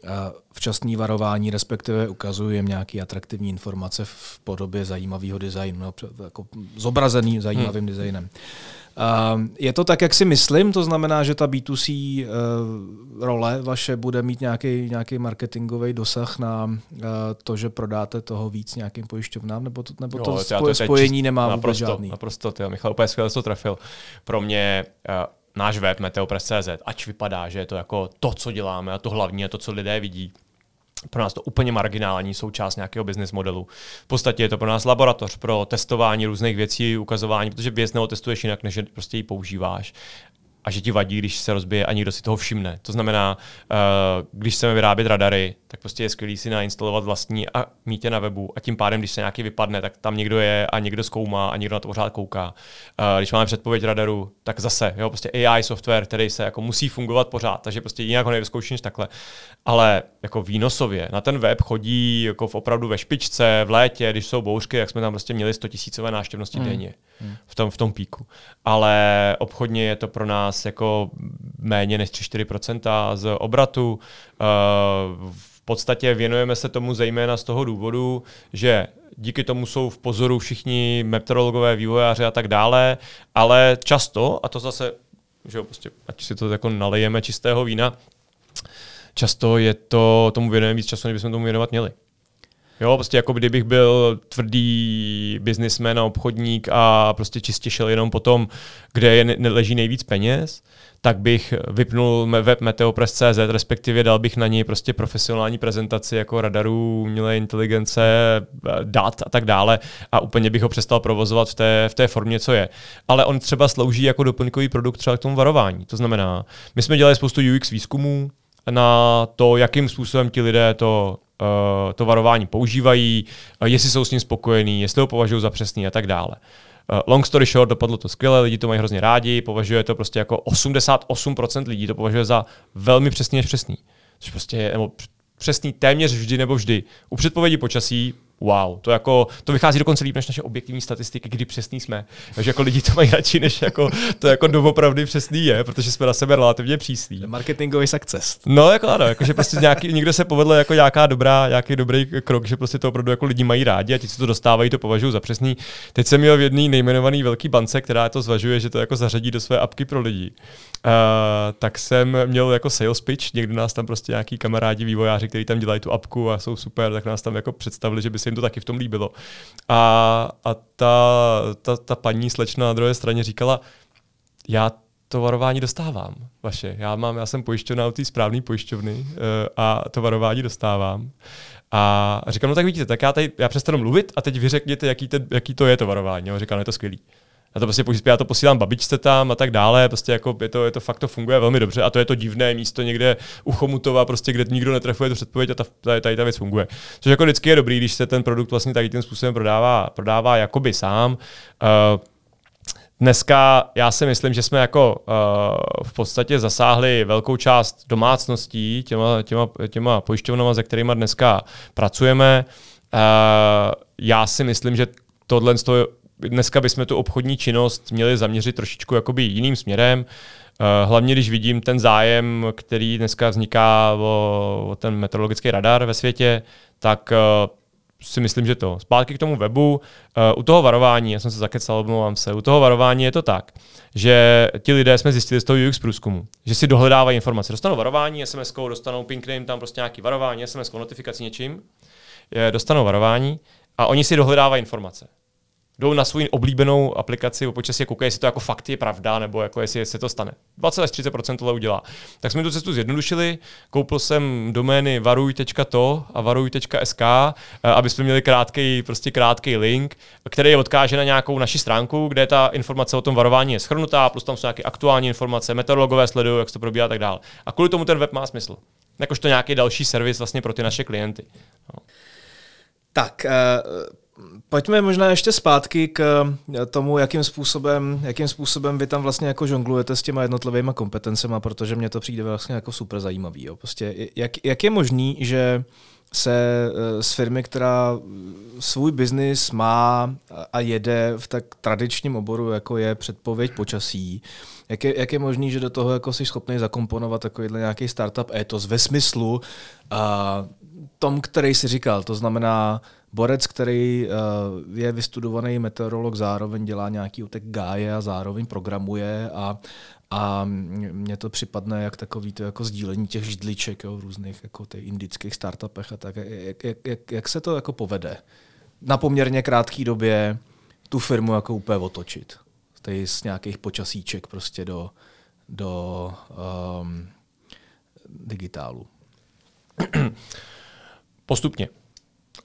[SPEAKER 1] eh, včasný varování, respektive ukazuji jim nějaký atraktivní informace v podobě zajímavého designu, no, jako zobrazený zajímavým hmm. designem. Uh, je to tak, jak si myslím, to znamená, že ta B2C uh, eh, role vaše bude mít nějaký, nějaký marketingový dosah na uh, to, že prodáte toho víc nějakým pojišťovnám, nebo to, nebo jo, to, to spojení čist, nemá naprosto, vůbec žádný?
[SPEAKER 2] Naprosto, ty, Michal úplně skvěle to trefil. Pro mě uh, náš web meteopress.cz, ať vypadá, že je to jako to, co děláme a to hlavní a to, co lidé vidí, pro nás to úplně marginální součást nějakého business modelu. V podstatě je to pro nás laboratoř pro testování různých věcí, ukazování, protože věc neotestuješ jinak, než prostě ji používáš a že ti vadí, když se rozbije a nikdo si toho všimne. To znamená, uh, když chceme vyrábět radary, tak prostě je skvělý si nainstalovat vlastní a mít je na webu a tím pádem, když se nějaký vypadne, tak tam někdo je a někdo zkoumá a někdo na to pořád kouká. Uh, když máme předpověď radaru, tak zase, jo, prostě AI software, který se jako musí fungovat pořád, takže prostě jinak ho nevyzkoušíš takhle. Ale jako výnosově na ten web chodí jako v opravdu ve špičce, v létě, když jsou bouřky, jak jsme tam prostě měli 100 tisícové návštěvnosti hmm. denně v, tom, v tom píku. Ale obchodně je to pro nás jako méně než 3-4% z obratu. Uh, v podstatě věnujeme se tomu zejména z toho důvodu, že díky tomu jsou v pozoru všichni meteorologové, vývojáři a tak dále, ale často, a to zase, že jo, prostě, ať si to jako nalejeme čistého vína, často je to, tomu věnujeme víc času, než bychom tomu věnovat měli. Jo, prostě jako kdybych byl tvrdý biznismen a obchodník a prostě čistě šel jenom po tom, kde je, leží nejvíc peněz, tak bych vypnul web meteopress.cz, respektive dal bych na něj prostě profesionální prezentaci jako radarů, umělé inteligence, dat a tak dále a úplně bych ho přestal provozovat v té, v té formě, co je. Ale on třeba slouží jako doplňkový produkt třeba k tomu varování. To znamená, my jsme dělali spoustu UX výzkumů na to, jakým způsobem ti lidé to uh, to varování používají, uh, jestli jsou s ním spokojení, jestli ho považují za přesný a tak dále. Uh, long story short, dopadlo to skvěle, lidi to mají hrozně rádi, považuje to prostě jako 88% lidí to považuje za velmi přesný než přesný. Což prostě je, nebo přesný téměř vždy nebo vždy. U předpovědi počasí wow, to jako, to vychází dokonce líp než naše objektivní statistiky, kdy přesný jsme. Takže jako lidi to mají radši, než jako to jako doopravdy přesný je, protože jsme na sebe relativně přísní.
[SPEAKER 1] Marketingový success.
[SPEAKER 2] No, jako ano, jako, že prostě nějaký, někdo se povedlo jako nějaká dobrá, nějaký dobrý krok, že prostě to opravdu jako lidi mají rádi a ti, co to dostávají, to považují za přesný. Teď jsem měl v jedné nejmenované velké bance, která to zvažuje, že to jako zařadí do své apky pro lidi. Uh, tak jsem měl jako sales pitch, někdo nás tam prostě nějaký kamarádi, vývojáři, kteří tam dělají tu apku a jsou super, tak nás tam jako představili, že by se jim to taky v tom líbilo. A, a ta, ta, ta paní slečna na druhé straně říkala, já to varování dostávám vaše. Já mám, já jsem pojišťovna od té správné pojišťovny uh, a to varování dostávám. A říkám, no tak vidíte, tak já, tady, já přestanu mluvit a teď vy řekněte, jaký, te, jaký to je to varování. A říkám, no je to skvělý já to prostě já to posílám babičce tam a tak dále, prostě jako je to, je to fakt to funguje velmi dobře a to je to divné místo někde u Chomutova, prostě kde nikdo netrefuje tu předpověď a ta, tady, tady ta věc funguje. Což jako vždycky je dobrý, když se ten produkt vlastně tady tím způsobem prodává, prodává jakoby sám. Uh, Dneska já si myslím, že jsme jako uh, v podstatě zasáhli velkou část domácností těma, těma, těma pojišťovnama, se kterými dneska pracujeme. Uh, já si myslím, že tohle dneska bychom tu obchodní činnost měli zaměřit trošičku jakoby jiným směrem. Eh, hlavně když vidím ten zájem, který dneska vzniká o, o ten meteorologický radar ve světě, tak eh, si myslím, že to. Zpátky k tomu webu. Eh, u toho varování, já jsem se zakecal, omlouvám se, u toho varování je to tak, že ti lidé jsme zjistili z toho UX průzkumu, že si dohledávají informace. Dostanou varování, SMS, dostanou ping name, tam prostě nějaký varování, SMS, notifikací něčím, dostanou varování a oni si dohledávají informace jdou na svou oblíbenou aplikaci o počasí a koukají, jestli to jako fakt je pravda, nebo jako jestli se to stane. 20 až 30 tohle udělá. Tak jsme tu cestu zjednodušili, koupil jsem domény varuj.to a varuj.sk, eh, aby jsme měli krátký, prostě krátký link, který je odkáže na nějakou naši stránku, kde ta informace o tom varování je schrnutá, plus tam jsou nějaké aktuální informace, meteorologové sledují, jak se to probíhá a tak dále. A kvůli tomu ten web má smysl. Jakož to nějaký další servis vlastně pro ty naše klienty. No.
[SPEAKER 1] Tak, uh Pojďme možná ještě zpátky k eh, tomu, jakým způsobem, jakým způsobem vy tam vlastně jako žonglujete s těma jednotlivými kompetencemi, protože mně to přijde vlastně jako super zajímavý. Jo. Prostě jak, jak je možný, že se eh, z firmy, která svůj biznis má a jede v tak tradičním oboru, jako je předpověď počasí, jak je, jak je možný, že do toho jako jsi schopný zakomponovat takovýhle nějaký startup etos ve smyslu a, tom, který si říkal, to znamená borec, který uh, je vystudovaný meteorolog, zároveň dělá nějaký útek gáje a zároveň programuje a, a mně to připadne jak takový to jako sdílení těch židliček jo, v různých jako těch indických startupech a tak. Jak, jak, jak, jak se to jako povede na poměrně krátké době tu firmu jako úplně otočit? Tady z nějakých počasíček prostě do, do um, digitálu.
[SPEAKER 2] Postupně.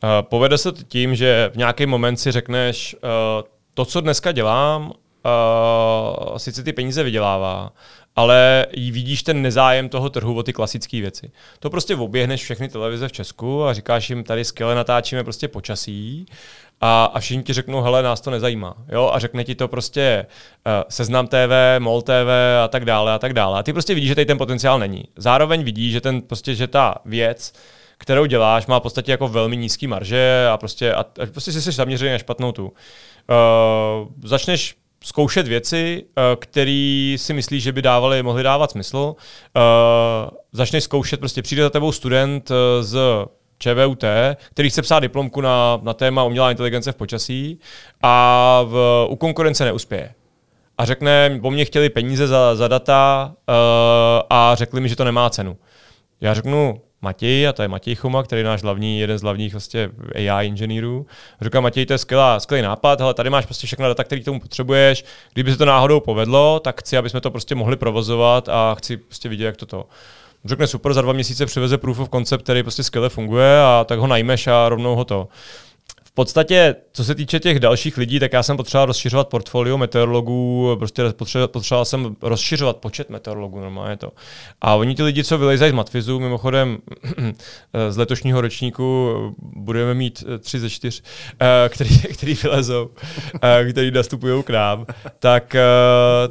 [SPEAKER 2] Uh, povede se to tím, že v nějaký moment si řekneš, uh, to, co dneska dělám, uh, sice ty peníze vydělává, ale vidíš ten nezájem toho trhu o ty klasické věci. To prostě oběhneš všechny televize v Česku a říkáš jim, tady skvěle natáčíme prostě počasí a, a všichni ti řeknou, hele, nás to nezajímá. Jo? A řekne ti to prostě uh, Seznam TV, MOL TV a tak dále a tak dále. A ty prostě vidíš, že tady ten potenciál není. Zároveň vidíš, že, ten, prostě, že ta věc kterou děláš, má v podstatě jako velmi nízký marže a prostě, a, a prostě si jsi zaměřený na špatnou tu. Uh, začneš zkoušet věci, uh, které si myslíš, že by dávali, mohly dávat smysl. Uh, začneš zkoušet, prostě přijde za tebou student z ČVUT, který chce psát diplomku na, na téma umělá inteligence v počasí a v, u konkurence neuspěje. A řekne, po mně chtěli peníze za, za data uh, a řekli mi, že to nemá cenu. Já řeknu, Matěj, a to je Matěj Choma, který je náš hlavní, jeden z hlavních vlastně AI inženýrů. Říká Matěj, to je skvělá, skvělý nápad, ale tady máš prostě všechna data, které k tomu potřebuješ. Kdyby se to náhodou povedlo, tak chci, aby jsme to prostě mohli provozovat a chci prostě vidět, jak to to. Řekne super, za dva měsíce přiveze proof of concept, který prostě skvěle funguje a tak ho najmeš a rovnou ho to podstatě, co se týče těch dalších lidí, tak já jsem potřeboval rozšiřovat portfolio meteorologů, prostě potřeboval, potřeboval jsem rozšiřovat počet meteorologů, normálně to. A oni ty lidi, co vylezají z Matfizu, mimochodem z letošního ročníku budeme mít tři ze čtyř, eh, který, který vylezou, eh, který nastupují k nám, tak eh,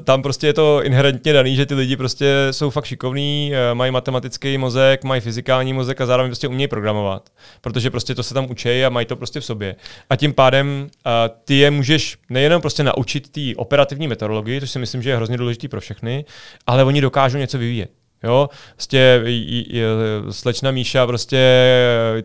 [SPEAKER 2] tam prostě je to inherentně daný, že ty lidi prostě jsou fakt šikovní, mají matematický mozek, mají fyzikální mozek a zároveň prostě umějí programovat, protože prostě to se tam učí a mají to prostě v sobě. A tím pádem uh, ty je můžeš nejenom prostě naučit té operativní meteorologii, což si myslím, že je hrozně důležitý pro všechny, ale oni dokážou něco vyvíjet. Jo, prostě slečna Míša prostě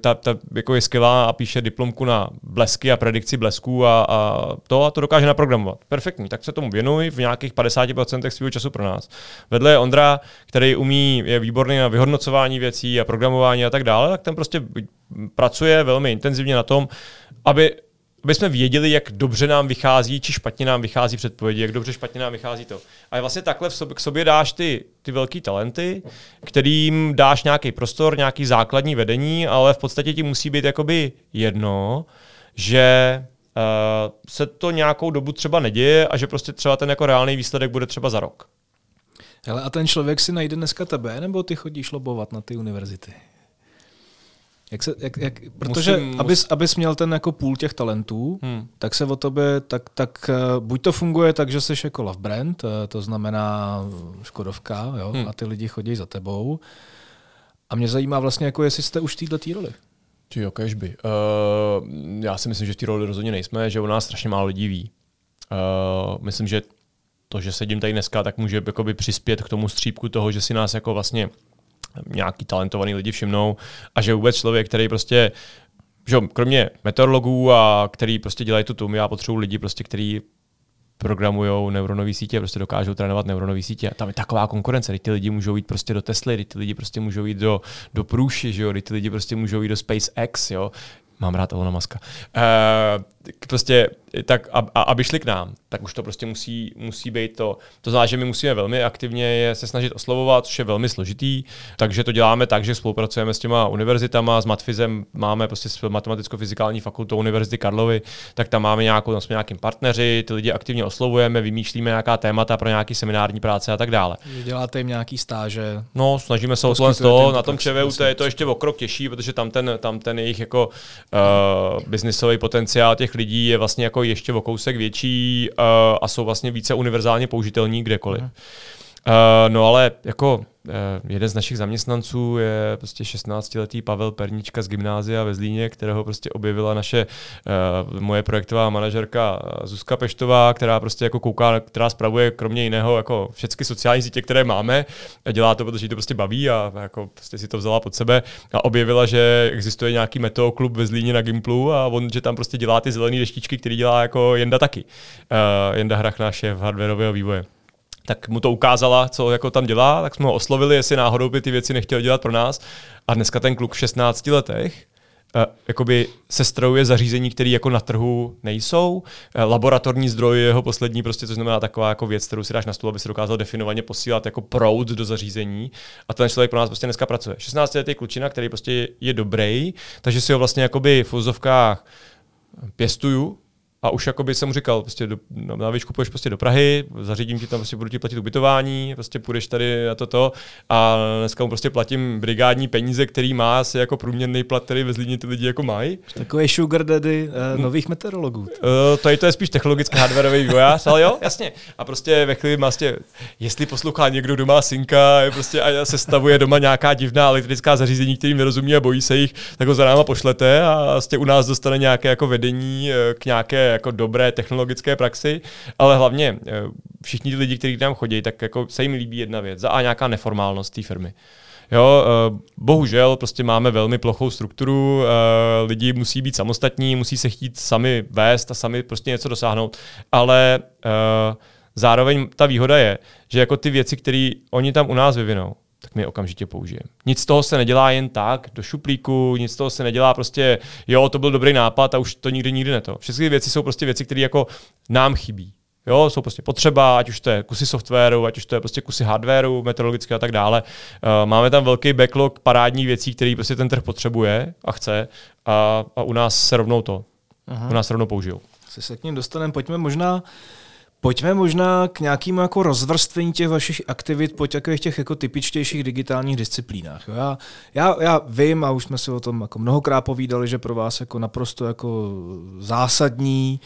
[SPEAKER 2] ta, ta jako je skvělá a píše diplomku na blesky a predikci blesků a, a to a to dokáže naprogramovat. Perfektní, tak se tomu věnuj v nějakých 50% svého času pro nás. Vedle je Ondra, který umí, je výborný na vyhodnocování věcí a programování a tak dále, tak ten prostě pracuje velmi intenzivně na tom, aby aby jsme věděli, jak dobře nám vychází, či špatně nám vychází předpovědi, jak dobře špatně nám vychází to. A vlastně takhle v sobě, k sobě dáš ty, ty velký talenty, kterým dáš nějaký prostor, nějaký základní vedení, ale v podstatě ti musí být jakoby jedno, že uh, se to nějakou dobu třeba neděje a že prostě třeba ten jako reálný výsledek bude třeba za rok.
[SPEAKER 1] Hele, a ten člověk si najde dneska tebe, nebo ty chodíš lobovat na ty univerzity? Jak se, jak, jak, protože musím, abys, abys měl ten jako půl těch talentů, hmm. tak se o tobě, tak, tak uh, buď to funguje tak, že jsi jako love brand, uh, to znamená Škodovka, jo, hmm. a ty lidi chodí za tebou. A mě zajímá vlastně, jako jestli jste už v této roli.
[SPEAKER 2] Ty jo, kežby. Uh, já si myslím, že v té roli rozhodně nejsme, že u nás strašně málo lidí ví. Uh, myslím, že to, že sedím tady dneska, tak může jakoby přispět k tomu střípku toho, že si nás jako vlastně nějaký talentovaný lidi všimnou a že vůbec člověk, který prostě že kromě meteorologů a který prostě dělají tu tum, já potřebuji lidi, prostě, který programují neuronové sítě, prostě dokážou trénovat neuronové sítě. A tam je taková konkurence, kdy ty lidi můžou jít prostě do Tesly, kdy ty lidi prostě můžou jít do, do Průši, že jo, kdy ty lidi prostě můžou jít do SpaceX, jo. Mám rád Elona Muska. Uh, prostě tak, a, a, aby šli k nám, tak už to prostě musí, musí být to. To znamená, že my musíme velmi aktivně je se snažit oslovovat, což je velmi složitý, takže to děláme tak, že spolupracujeme s těma univerzitama, s Matfizem, máme prostě s matematicko-fyzikální fakultou Univerzity Karlovy, tak tam máme nějakou, tam jsme nějakým partneři, ty lidi aktivně oslovujeme, vymýšlíme nějaká témata pro nějaký seminární práce a tak dále.
[SPEAKER 1] Děláte jim nějaký stáže?
[SPEAKER 2] No, snažíme se o to, na tom ČVUT je to ještě o krok těžší, protože tam ten, tam ten jejich jako uh, biznisový potenciál těch lidí je vlastně jako ještě o kousek větší uh, a jsou vlastně více univerzálně použitelní kdekoliv. Uh, no ale jako jeden z našich zaměstnanců je prostě 16-letý Pavel Pernička z gymnázia ve Zlíně, kterého prostě objevila naše uh, moje projektová manažerka Zuzka Peštová, která prostě jako kouká, která spravuje kromě jiného jako všechny sociální sítě, které máme. A dělá to, protože jí to prostě baví a jako prostě si to vzala pod sebe a objevila, že existuje nějaký meteoklub ve Zlíně na Gimplu a on, že tam prostě dělá ty zelené deštičky, který dělá jako Jenda taky. Uh, Jenda Hrach, náš šéf hardwareového vývoje tak mu to ukázala, co jako tam dělá, tak jsme ho oslovili, jestli náhodou by ty věci nechtěl dělat pro nás. A dneska ten kluk v 16 letech Uh, jakoby se strojuje zařízení, které jako na trhu nejsou. Uh, laboratorní zdroj je jeho poslední, prostě, což znamená taková jako věc, kterou si dáš na stůl, aby si dokázal definovaně posílat jako proud do zařízení. A ten člověk pro nás prostě dneska pracuje. 16 letý klučina, který prostě je dobrý, takže si ho vlastně jakoby v úzovkách pěstuju, a už jako by jsem mu říkal, prostě do, na výšku půjdeš prostě do Prahy, zařídím ti tam, prostě budu ti platit ubytování, prostě půjdeš tady na toto a dneska mu prostě platím brigádní peníze, který má asi jako průměrný plat, který ve Zlíně ty lidi jako mají.
[SPEAKER 1] Takový sugar daddy uh, nových meteorologů. Uh,
[SPEAKER 2] tady to je spíš technologický hardwareový vývojář, ale jo, jasně. A prostě ve chvíli vlastně, jestli poslouchá někdo doma synka je prostě a se stavuje doma nějaká divná elektrická zařízení, kterým nerozumí a bojí se jich, tak ho za náma pošlete a vlastně u nás dostane nějaké jako vedení k nějaké jako dobré technologické praxi, ale hlavně eh, všichni ty lidi, kteří tam chodí, tak jako se jim líbí jedna věc. A nějaká neformálnost té firmy. Jo, eh, bohužel prostě máme velmi plochou strukturu, eh, lidi musí být samostatní, musí se chtít sami vést a sami prostě něco dosáhnout, ale zároveň ta výhoda je, že jako ty věci, které oni tam u nás vyvinou, tak my je okamžitě použijeme. Nic z toho se nedělá jen tak, do šuplíku, nic z toho se nedělá prostě, jo, to byl dobrý nápad a už to nikdy nikdy ne to. Všechny věci jsou prostě věci, které jako nám chybí. Jo, jsou prostě potřeba, ať už to je kusy softwaru, ať už to je prostě kusy hardwaru, meteorologické a tak dále. Uh, máme tam velký backlog parádních věcí, které prostě ten trh potřebuje a chce a, a u nás se rovnou to Aha. U nás rovnou použijou.
[SPEAKER 1] Se se k ním dostaneme. Pojďme možná Pojďme možná k nějakému jako rozvrstvení těch vašich aktivit po takových těch jako typičtějších digitálních disciplínách. Já, já, já vím, a už jsme si o tom jako mnohokrát povídali, že pro vás jako naprosto jako zásadní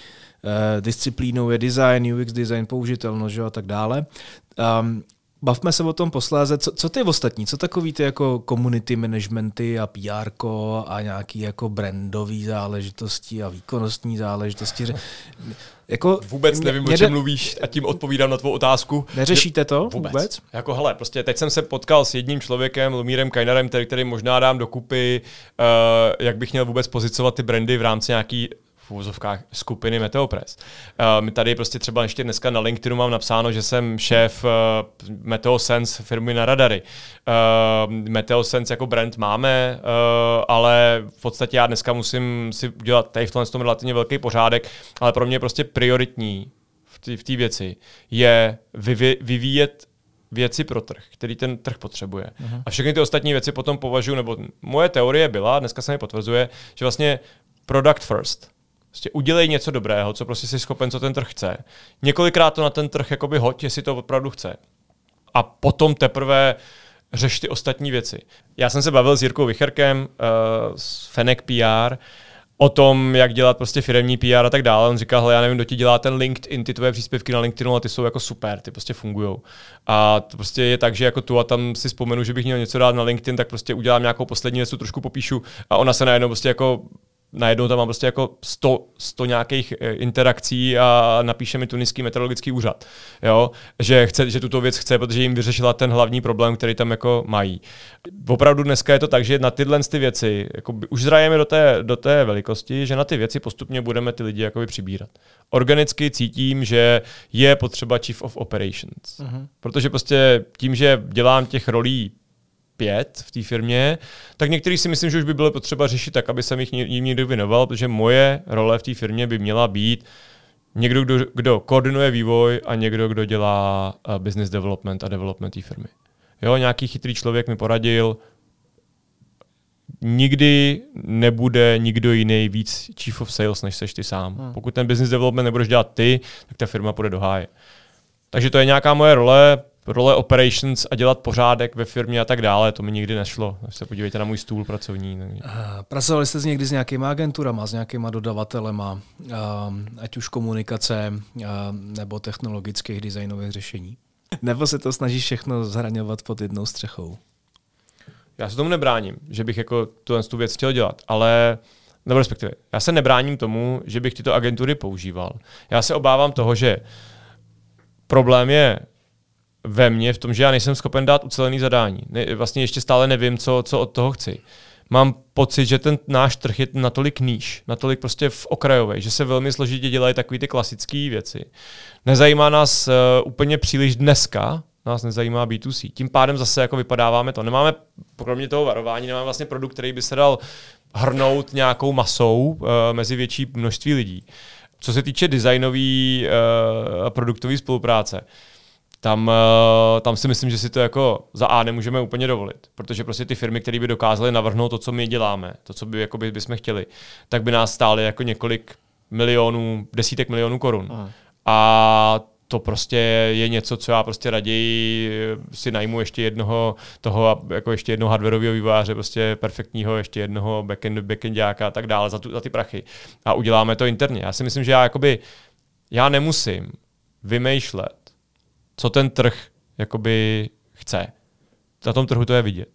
[SPEAKER 1] eh, disciplínou je design, UX design, použitelnost a tak dále. Um, bavme se o tom posléze. Co, co ty ostatní? Co takový ty jako community managementy a PR a nějaký jako brandový záležitosti a výkonnostní záležitosti?
[SPEAKER 2] Jako, Vůbec mě, nevím, o čem mluvíš a tím odpovídám na tvou otázku.
[SPEAKER 1] Neřešíte to
[SPEAKER 2] vůbec? vůbec? Jako hele, prostě teď jsem se potkal s jedním člověkem, Lumírem Kajnarem, který, který možná dám dokupy, uh, jak bych měl vůbec pozicovat ty brandy v rámci nějaký v úzovkách skupiny Meteopress. Uh, tady prostě třeba ještě dneska na LinkedInu mám napsáno, že jsem šéf uh, Meteosense firmy na radary. Uh, Meteosense jako brand máme, uh, ale v podstatě já dneska musím si udělat tady v tom relativně velký pořádek, ale pro mě prostě prioritní v té věci je vyvě- vyvíjet věci pro trh, který ten trh potřebuje. Uh-huh. A všechny ty ostatní věci potom považuji, nebo moje teorie byla, dneska se mi potvrzuje, že vlastně product first. Prostě udělej něco dobrého, co prostě jsi schopen, co ten trh chce. Několikrát to na ten trh jakoby hoď, jestli to opravdu chce. A potom teprve řeš ty ostatní věci. Já jsem se bavil s Jirkou Vicherkem uh, z Fenek PR o tom, jak dělat prostě firemní PR a tak dále. On říkal, já nevím, kdo ti dělá ten LinkedIn, ty tvoje příspěvky na LinkedInu, ale ty jsou jako super, ty prostě fungují. A to prostě je tak, že jako tu a tam si vzpomenu, že bych měl něco dát na LinkedIn, tak prostě udělám nějakou poslední věc, trošku popíšu a ona se najednou prostě jako najednou tam mám prostě jako 100, 100 nějakých eh, interakcí a napíše mi tuniský meteorologický úřad, jo? Že, chce, že tuto věc chce, protože jim vyřešila ten hlavní problém, který tam jako mají. Opravdu dneska je to tak, že na tyhle ty věci jako už zrajeme do té, do té velikosti, že na ty věci postupně budeme ty lidi jakoby přibírat. Organicky cítím, že je potřeba Chief of Operations. Uh-huh. Protože prostě tím, že dělám těch rolí pět v té firmě, tak některý si myslím, že už by bylo potřeba řešit tak, aby jsem jich jim někdo věnoval, protože moje role v té firmě by měla být někdo, kdo, kdo koordinuje vývoj a někdo, kdo dělá uh, business development a development té firmy. Jo, nějaký chytrý člověk mi poradil, nikdy nebude nikdo jiný víc chief of sales, než seš ty sám. Hmm. Pokud ten business development nebudeš dělat ty, tak ta firma půjde do háje. Takže to je nějaká moje role, role operations a dělat pořádek ve firmě a tak dále, to mi nikdy nešlo. Až se podívejte na můj stůl pracovní.
[SPEAKER 1] Pracovali jste někdy s nějakýma agenturama, s nějakýma dodavatelema, ať už komunikace nebo technologických designových řešení? Nebo se to snaží všechno zhraňovat pod jednou střechou?
[SPEAKER 2] Já se tomu nebráním, že bych jako tu, tu věc chtěl dělat, ale nebo respektive, já se nebráním tomu, že bych tyto agentury používal. Já se obávám toho, že problém je ve mně v tom, že já nejsem schopen dát ucelený zadání. Ne, vlastně ještě stále nevím, co, co od toho chci. Mám pocit, že ten náš trh je natolik níž, natolik prostě v okrajové, že se velmi složitě dělají takové ty klasické věci. Nezajímá nás uh, úplně příliš dneska, nás nezajímá B2C. Tím pádem zase jako vypadáváme to. Nemáme, kromě toho varování, nemáme vlastně produkt, který by se dal hrnout nějakou masou uh, mezi větší množství lidí. Co se týče designové uh, produktové spolupráce, uh, tam, eh, tam si myslím, že si to jako za A nemůžeme úplně dovolit, protože prostě ty firmy, které by dokázaly navrhnout to, co my děláme, to, co by jako by, bychom chtěli, tak by nás stály jako několik milionů, desítek milionů korun. Aha. A to prostě je něco, co já prostě raději si najmu ještě jednoho toho, jako ještě jednoho hardwareového vývojáře, prostě perfektního, ještě jednoho backend, backendáka a tak dále za, tu, za ty prachy. A uděláme to interně. Já si myslím, že já jakoby, já nemusím vymýšlet co ten trh jakoby chce. Na tom trhu to je vidět.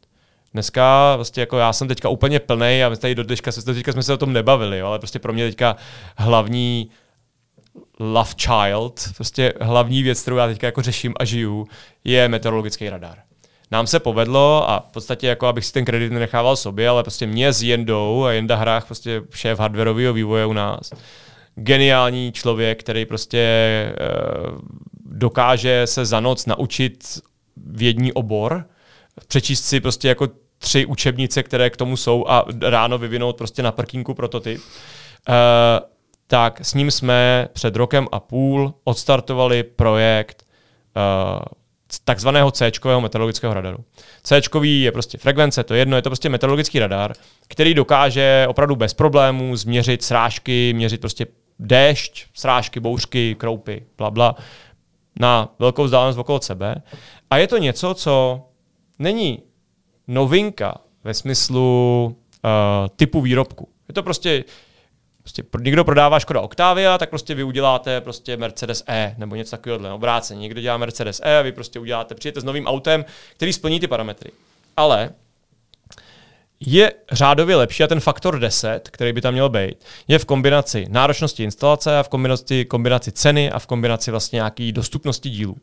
[SPEAKER 2] Dneska vlastně jako já jsem teďka úplně plný a tady do dneška, teďka jsme se o tom nebavili, jo, ale prostě pro mě teďka hlavní love child, prostě hlavní věc, kterou já teďka jako řeším a žiju, je meteorologický radar. Nám se povedlo a v podstatě jako abych si ten kredit nenechával sobě, ale prostě mě s Jendou a Jenda Hrách, prostě šéf hardwareového vývoje u nás, geniální člověk, který prostě uh, dokáže se za noc naučit vědní obor, přečíst si prostě jako tři učebnice, které k tomu jsou a ráno vyvinout prostě na parkinku prototyp, uh, tak s ním jsme před rokem a půl odstartovali projekt uh, takzvaného C meteorologického radaru. C je prostě frekvence, to je jedno, je to prostě meteorologický radar, který dokáže opravdu bez problémů změřit srážky, měřit prostě déšť, srážky, bouřky, kroupy, bla, bla, na velkou vzdálenost okolo sebe. A je to něco, co není novinka ve smyslu uh, typu výrobku. Je to prostě Prostě někdo prodává Škoda Octavia, tak prostě vy uděláte prostě Mercedes E nebo něco takového obrácení. Někdo dělá Mercedes E a vy prostě uděláte, přijete s novým autem, který splní ty parametry. Ale je řádově lepší a ten faktor 10, který by tam měl být, je v kombinaci náročnosti instalace a v kombinaci, kombinaci ceny a v kombinaci vlastně nějaký dostupnosti dílů.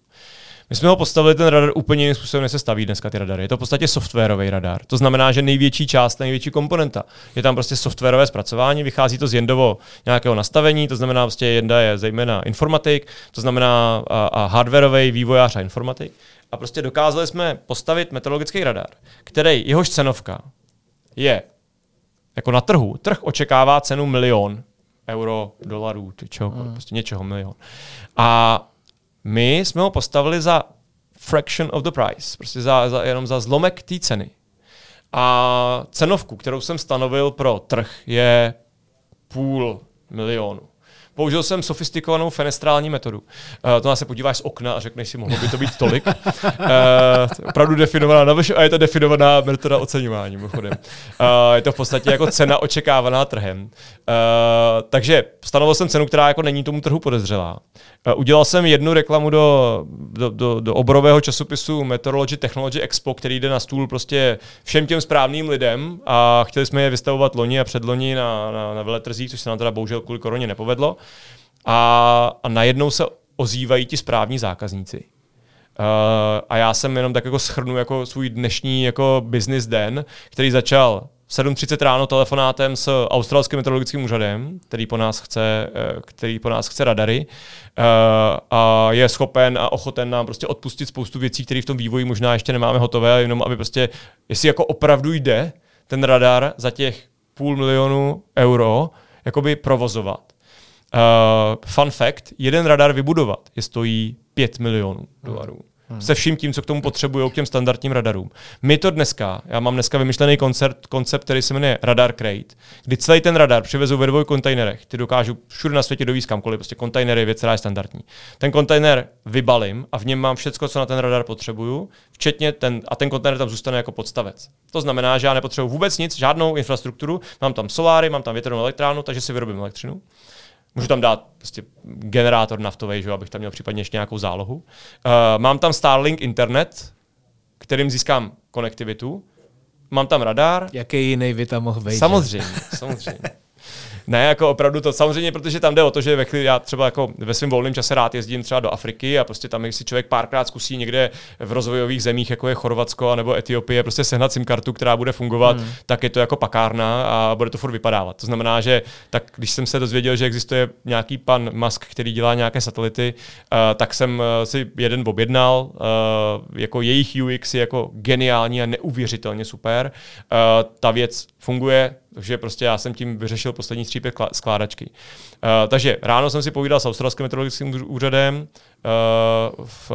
[SPEAKER 2] My jsme ho postavili ten radar úplně jiným způsobem, než se staví dneska ty radary. Je to v podstatě softwarový radar. To znamená, že největší část, největší komponenta je tam prostě softwarové zpracování, vychází to z Jendovo nějakého nastavení, to znamená, prostě Jenda je zejména informatik, to znamená a, a hardwareový vývojář a informatik. A prostě dokázali jsme postavit meteorologický radar, který jehož cenovka je jako na trhu. Trh očekává cenu milion euro, dolarů, čeho, mm. prostě něčeho milion. A my jsme ho postavili za fraction of the price, prostě za, za, jenom za zlomek té ceny. A cenovku, kterou jsem stanovil pro trh, je půl milionu. Použil jsem sofistikovanou fenestrální metodu. Uh, to nás se podíváš z okna a řekneš si, mohlo by to být tolik. Uh, opravdu definovaná na a je to definovaná metoda oceňování. Uh, je to v podstatě jako cena očekávaná trhem. Uh, takže stanovil jsem cenu, která jako není tomu trhu podezřelá. Uh, udělal jsem jednu reklamu do, do, do, do oborového časopisu Meteorology Technology Expo, který jde na stůl prostě všem těm správným lidem a chtěli jsme je vystavovat loni a předloni na, na, na veletrzích, což se nám teda bohužel kvůli koroně nepovedlo a, a najednou se ozývají ti správní zákazníci. Uh, a já jsem jenom tak jako schrnu jako svůj dnešní jako business den, který začal 7.30 ráno telefonátem s australským meteorologickým úřadem, který po nás chce, eh, který po nás chce radary uh, a je schopen a ochoten nám prostě odpustit spoustu věcí, které v tom vývoji možná ještě nemáme hotové, jenom aby prostě, jestli jako opravdu jde ten radar za těch půl milionu euro jakoby provozovat, Uh, fun fact, jeden radar vybudovat je stojí 5 milionů dolarů. Hmm. Se vším tím, co k tomu potřebují, k těm standardním radarům. My to dneska, já mám dneska vymyšlený koncert, koncept, který se jmenuje Radar Crate, kdy celý ten radar přivezou ve dvou kontejnerech. Ty dokážu všude na světě dovízt kamkoliv, prostě kontejner je věc, která je standardní. Ten kontejner vybalím a v něm mám všechno, co na ten radar potřebuju, včetně ten, a ten kontejner tam zůstane jako podstavec. To znamená, že já nepotřebuji vůbec nic, žádnou infrastrukturu, mám tam soláry, mám tam větrnou elektrárnu, takže si vyrobím elektřinu. Můžu tam dát prostě generátor naftový, že abych tam měl případně ještě nějakou zálohu. Uh, mám tam Starlink internet, kterým získám konektivitu. Mám tam radar.
[SPEAKER 1] Jaký jiný by tam mohl být?
[SPEAKER 2] Samozřejmě, samozřejmě. Ne, jako opravdu to samozřejmě, protože tam jde o to, že ve chvíli, já třeba jako ve svém volném čase rád jezdím třeba do Afriky a prostě tam, když si člověk párkrát zkusí někde v rozvojových zemích, jako je Chorvatsko nebo Etiopie, prostě sehnat SIM kartu, která bude fungovat, hmm. tak je to jako pakárna a bude to furt vypadávat. To znamená, že tak když jsem se dozvěděl, že existuje nějaký pan Musk, který dělá nějaké satelity, uh, tak jsem uh, si jeden objednal, uh, jako jejich UX je jako geniální a neuvěřitelně super. Uh, ta věc funguje, takže prostě já jsem tím vyřešil poslední střípek skládačky. Uh, takže ráno jsem si povídal s australským meteorologickým úřadem, uh, v,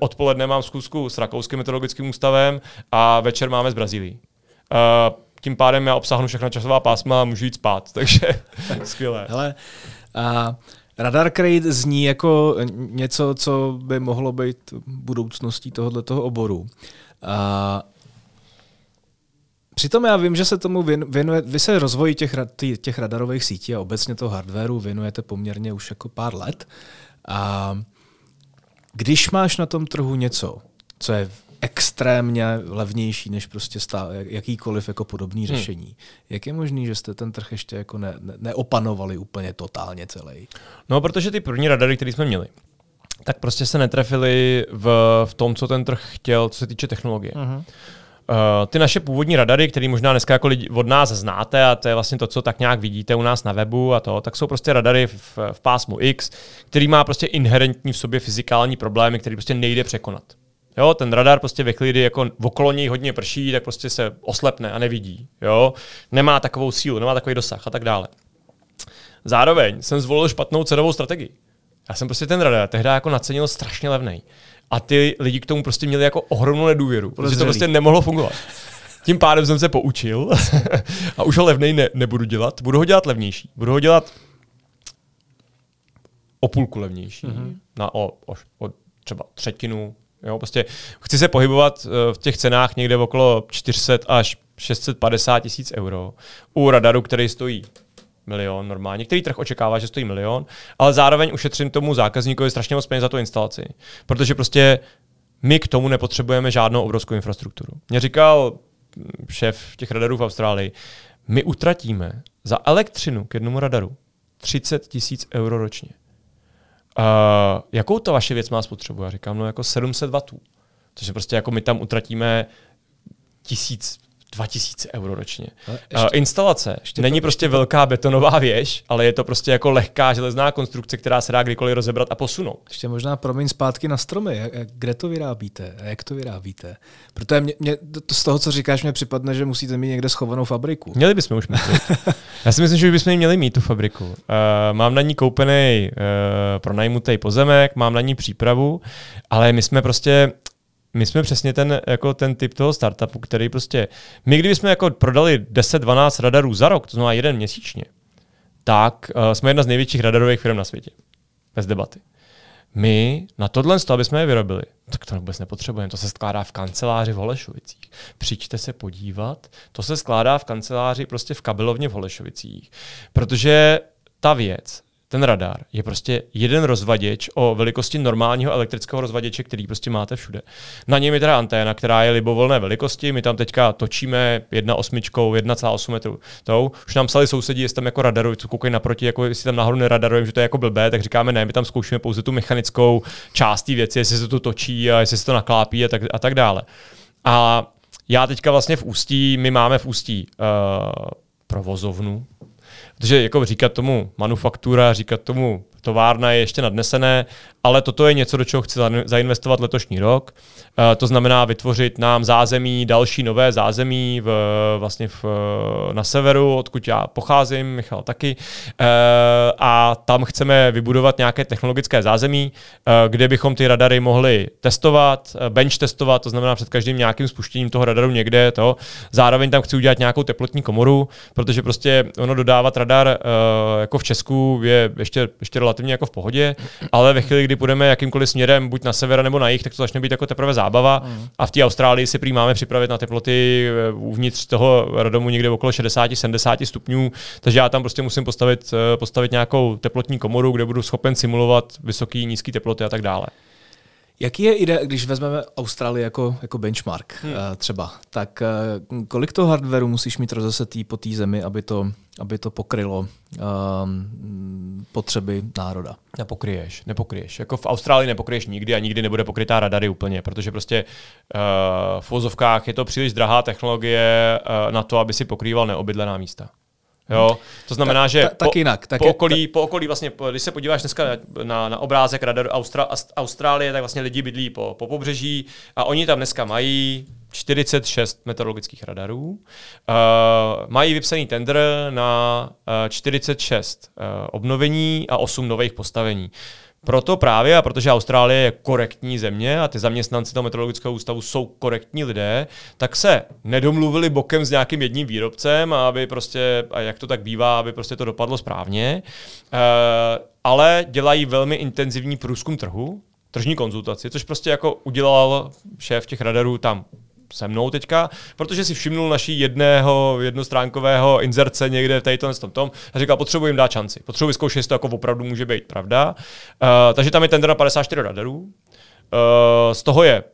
[SPEAKER 2] odpoledne mám zkusku s rakouským meteorologickým ústavem a večer máme z Brazílii. Uh, tím pádem já obsáhnu všechna časová pásma a můžu jít spát, takže skvělé.
[SPEAKER 1] Hele, uh... Radar Crate zní jako něco, co by mohlo být budoucností tohoto oboru. A Přitom já vím, že se tomu věnuje, vy se rozvoji těch, těch radarových sítí a obecně toho hardwareu věnujete poměrně už jako pár let. A když máš na tom trhu něco, co je extrémně levnější než prostě stá, jakýkoliv jako podobný hmm. řešení. Jak je možný, že jste ten trh ještě jako ne, ne, neopanovali úplně totálně celý?
[SPEAKER 2] No, protože ty první radary, které jsme měli, tak prostě se netrefili v, v tom, co ten trh chtěl, co se týče technologie. Uh-huh. Uh, ty naše původní radary, které možná dneska jako lidi od nás znáte a to je vlastně to, co tak nějak vidíte u nás na webu a to, tak jsou prostě radary v, v pásmu X, který má prostě inherentní v sobě fyzikální problémy, který prostě nejde překonat. Jo, ten radar prostě ve chvíli, jako v okolo něj hodně prší, tak prostě se oslepne a nevidí. Jo, nemá takovou sílu, nemá takový dosah a tak dále. Zároveň jsem zvolil špatnou cenovou strategii. Já jsem prostě ten radar tehdy jako nacenil strašně levný. A ty lidi k tomu prostě měli jako ohromnou nedůvěru, protože to prostě nemohlo fungovat. Tím pádem jsem se poučil a už ho levnej ne, nebudu dělat. Budu ho dělat levnější. Budu ho dělat o půlku levnější. Mm-hmm. Na, o, o, o třeba třetinu. Jo, prostě chci se pohybovat eh, v těch cenách někde okolo 400 až 650 tisíc euro u radaru, který stojí milion normálně. Některý trh očekává, že stojí milion, ale zároveň ušetřím tomu zákazníkovi strašně moc peněz za tu instalaci. Protože prostě my k tomu nepotřebujeme žádnou obrovskou infrastrukturu. Mě říkal šéf těch radarů v Austrálii, my utratíme za elektřinu k jednomu radaru 30 tisíc euro ročně. Uh, jakou to vaše věc má spotřebu? Já říkám, no jako 700 W. Takže prostě jako my tam utratíme tisíc 2000 euro ročně. Ještě, uh, instalace ještě není to, prostě ještě velká betonová věž, ale je to prostě jako lehká železná konstrukce, která se dá kdykoliv rozebrat a posunout.
[SPEAKER 1] Ještě možná promiň zpátky na stromy. Kde to vyrábíte a jak to vyrábíte? Protože mě, mě, to, z toho, co říkáš, mě připadne, že musíte mít někde schovanou fabriku.
[SPEAKER 2] Měli bychom už mít. Já si myslím, že bychom měli mít tu fabriku. Uh, mám na ní koupený uh, pronajmutý pozemek, mám na ní přípravu, ale my jsme prostě my jsme přesně ten, jako ten typ toho startupu, který prostě, my kdybychom jako prodali 10-12 radarů za rok, to znamená jeden měsíčně, tak uh, jsme jedna z největších radarových firm na světě. Bez debaty. My na tohle, aby jsme je vyrobili, tak to vůbec nepotřebujeme. To se skládá v kanceláři v Holešovicích. Přijďte se podívat, to se skládá v kanceláři prostě v kabelovně v Holešovicích. Protože ta věc ten radar je prostě jeden rozvaděč o velikosti normálního elektrického rozvaděče, který prostě máte všude. Na něm je teda anténa, která je libovolné velikosti. My tam teďka točíme 1,8, 1,8 metru. To už nám psali sousedí, jestli tam jako radaru, co koukají naproti, jako jestli tam nahoru neradarujeme, že to je jako blbé, tak říkáme ne, my tam zkoušíme pouze tu mechanickou část té věci, jestli se to točí a jestli se to naklápí a tak, a tak dále. A já teďka vlastně v Ústí, my máme v Ústí uh, provozovnu, Protože jako říkat tomu manufaktura, říkat tomu továrna je ještě nadnesené, ale toto je něco, do čeho chci zainvestovat letošní rok. Eh, to znamená vytvořit nám zázemí, další nové zázemí v, vlastně v, na severu, odkud já pocházím, Michal taky. Eh, a tam chceme vybudovat nějaké technologické zázemí, eh, kde bychom ty radary mohli testovat, bench testovat, to znamená před každým nějakým spuštěním toho radaru někde to. Zároveň tam chci udělat nějakou teplotní komoru, protože prostě ono dodávat radar jako v Česku je ještě, ještě relativně jako v pohodě, ale ve chvíli, kdy půjdeme jakýmkoliv směrem, buď na sever nebo na jih, tak to začne být jako teprve zábava. Mm. A v té Austrálii si prý máme připravit na teploty eh, uvnitř toho radomu někde okolo 60-70 stupňů, takže já tam prostě musím postavit, eh, postavit nějakou teplotní komoru, kde budu schopen simulovat vysoký, nízký teploty a tak dále.
[SPEAKER 1] Jaký je ide, když vezmeme Austrálii jako, jako benchmark hmm. uh, třeba, tak uh, kolik toho hardwareu musíš mít rozesetý po té zemi, aby to, aby to pokrylo um, potřeby národa?
[SPEAKER 2] Nepokryješ, nepokryješ. Jako v Austrálii nepokryješ nikdy a nikdy nebude pokrytá radary úplně, protože prostě uh, v vozovkách je to příliš drahá technologie uh, na to, aby si pokrýval neobydlená místa. Jo? To znamená, že
[SPEAKER 1] tak, tak jinak,
[SPEAKER 2] tak po, okolí, po okolí vlastně, když se podíváš dneska na, na obrázek radaru Austra, Austrálie, tak vlastně lidi bydlí po, po pobřeží a oni tam dneska mají 46 meteorologických radarů. Uh, mají vypsaný tender na uh, 46 uh, obnovení a 8 nových postavení. Proto právě, a protože Austrálie je korektní země a ty zaměstnanci toho meteorologického ústavu jsou korektní lidé, tak se nedomluvili bokem s nějakým jedním výrobcem, aby prostě, a jak to tak bývá, aby prostě to dopadlo správně, e, ale dělají velmi intenzivní průzkum trhu, tržní konzultaci, což prostě jako udělal šéf těch radarů tam se mnou teďka, protože si všimnul naší jedného jednostránkového inzerce někde v tady tom, tom a říkal, potřebuji jim dát šanci. Potřebuji vyzkoušet, jestli to jako opravdu může být pravda. Uh, takže tam je tender na 54 radarů. Uh, z toho je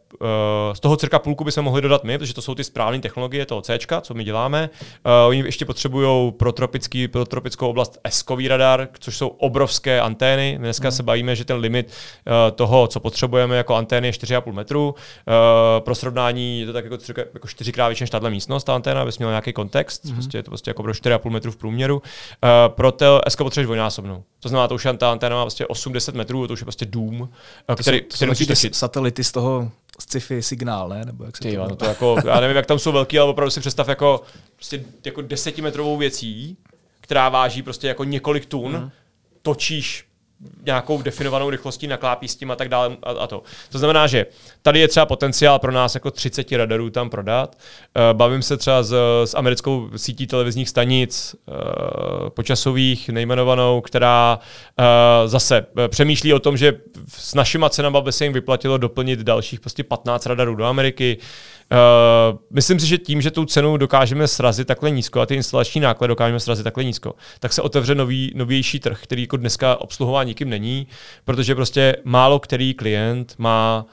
[SPEAKER 2] z toho cirka půlku bychom mohli dodat my, protože to jsou ty správné technologie toho C, co my děláme. Uh, oni ještě potřebují pro, tropický, pro tropickou oblast S-kový radar, což jsou obrovské antény. My dneska mm. se bavíme, že ten limit uh, toho, co potřebujeme jako antény, je 4,5 metru. Uh, pro srovnání je to tak jako, tři, jako čtyřikrát víc než tahle místnost, ta anténa, aby měl nějaký kontext. Mm. Prostě je to prostě jako pro 4,5 metru v průměru. Uh, pro to S potřebuješ dvojnásobnou. To znamená, to už ta anténa má prostě 80 metrů, to už je prostě dům, který,
[SPEAKER 1] to jsou, který to jsou satelity z toho sci-fi signál, ne? Nebo jak se
[SPEAKER 2] Ty, to, no to jako, já nevím, jak tam jsou velký, ale opravdu si představ jako, prostě jako desetimetrovou věcí, která váží prostě jako několik tun, mm. točíš nějakou definovanou rychlostí naklápí s tím a tak dále a, a to. To znamená, že tady je třeba potenciál pro nás jako 30 radarů tam prodat. Uh, bavím se třeba s, s americkou sítí televizních stanic uh, počasových, nejmenovanou, která uh, zase přemýšlí o tom, že s našima cenama by se jim vyplatilo doplnit dalších prostě 15 radarů do Ameriky. Uh, myslím si, že tím, že tu cenu dokážeme srazit takhle nízko a ty instalační náklady dokážeme srazit takhle nízko, tak se otevře nový, novější trh, který jako dneska obsluhová nikým není, protože prostě málo který klient má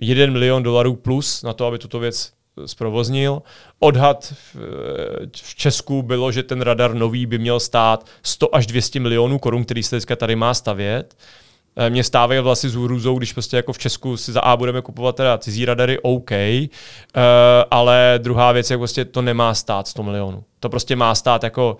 [SPEAKER 2] 1 milion dolarů plus na to, aby tuto věc zprovoznil. Odhad v, v Česku bylo, že ten radar nový by měl stát 100 až 200 milionů korun, který se teďka tady má stavět. Eh, mě stávají vlasy z hrůzou, když prostě jako v Česku si za A budeme kupovat teda cizí radary, OK, uh, ale druhá věc je prostě to nemá stát 100 milionů. To prostě má stát jako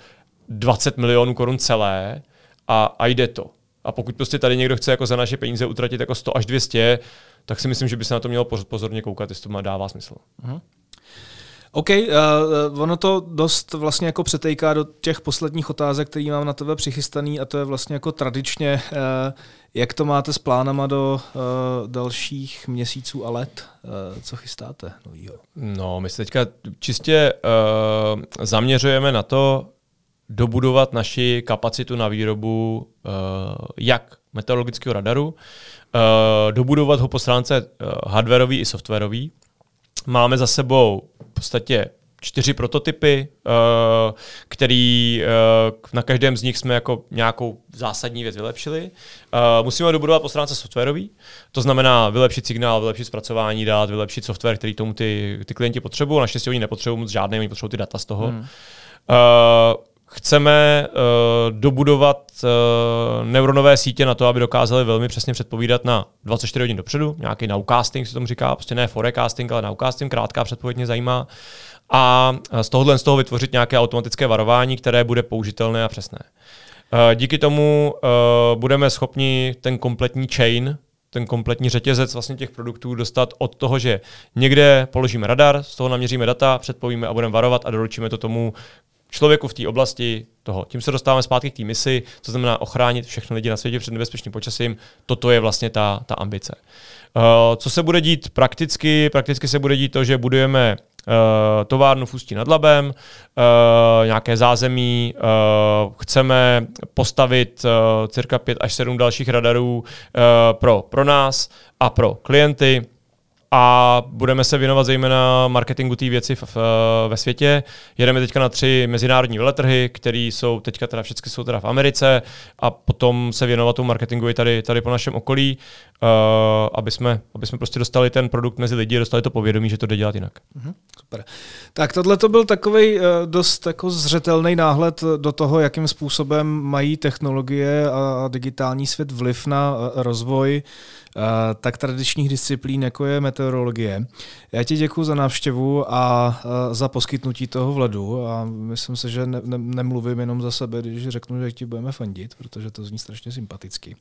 [SPEAKER 2] 20 milionů korun celé a, a jde to. A pokud prostě tady někdo chce jako za naše peníze utratit jako 100 až 200, tak si myslím, že by se na to mělo pozorně koukat, jestli to má dává smysl. Uh-huh.
[SPEAKER 1] OK, uh, ono to dost vlastně jako přetejká do těch posledních otázek, které mám na tebe přichystaný a to je vlastně jako tradičně, uh, jak to máte s plánama do uh, dalších měsíců a let? Uh, co chystáte novýho?
[SPEAKER 2] No, my se teďka čistě uh, zaměřujeme na to, dobudovat naši kapacitu na výrobu uh, jak meteorologického radaru, uh, dobudovat ho po stránce uh, hardwareový i softwarový. Máme za sebou v podstatě čtyři prototypy, uh, který uh, na každém z nich jsme jako nějakou zásadní věc vylepšili. Uh, musíme dobudovat po stránce softwarový, to znamená vylepšit signál, vylepšit zpracování dat, vylepšit software, který tomu ty, ty klienti potřebují. Naštěstí oni nepotřebují moc žádné, oni potřebují ty data z toho. Hmm. Chceme uh, dobudovat uh, neuronové sítě na to, aby dokázali velmi přesně předpovídat na 24 hodin dopředu. Nějaký nowcasting se tomu říká, prostě ne forecasting, ale nowcasting, krátká předpověď mě zajímá. A z tohohle z toho vytvořit nějaké automatické varování, které bude použitelné a přesné. Uh, díky tomu uh, budeme schopni ten kompletní chain, ten kompletní řetězec vlastně těch produktů dostat od toho, že někde položíme radar, z toho naměříme data, předpovíme a budeme varovat a doručíme to tomu, člověku v té oblasti toho. Tím se dostáváme zpátky k té misi, co znamená ochránit všechny lidi na světě před nebezpečným počasím. Toto je vlastně ta, ta ambice. Uh, co se bude dít prakticky? Prakticky se bude dít to, že budujeme uh, továrnu v Ústí nad Labem, uh, nějaké zázemí, uh, chceme postavit uh, cirka 5 až 7 dalších radarů uh, pro, pro nás a pro klienty a budeme se věnovat zejména marketingu té věci v, v, ve světě. Jedeme teďka na tři mezinárodní veletrhy, které jsou teďka teda všechny jsou teda v Americe a potom se věnovat tomu marketingu i tady, tady po našem okolí, uh, aby, jsme, aby jsme prostě dostali ten produkt mezi lidi dostali to povědomí, že to jde dělat jinak.
[SPEAKER 1] Uh-huh, super. Tak tohle to byl takový uh, dost jako zřetelný náhled do toho, jakým způsobem mají technologie a digitální svět vliv na uh, rozvoj Eh, tak tradičních disciplín, jako je meteorologie. Já ti děkuji za návštěvu a eh, za poskytnutí toho vledu a myslím si, že ne, ne, nemluvím jenom za sebe, když řeknu, že ti budeme fandit, protože to zní strašně sympaticky.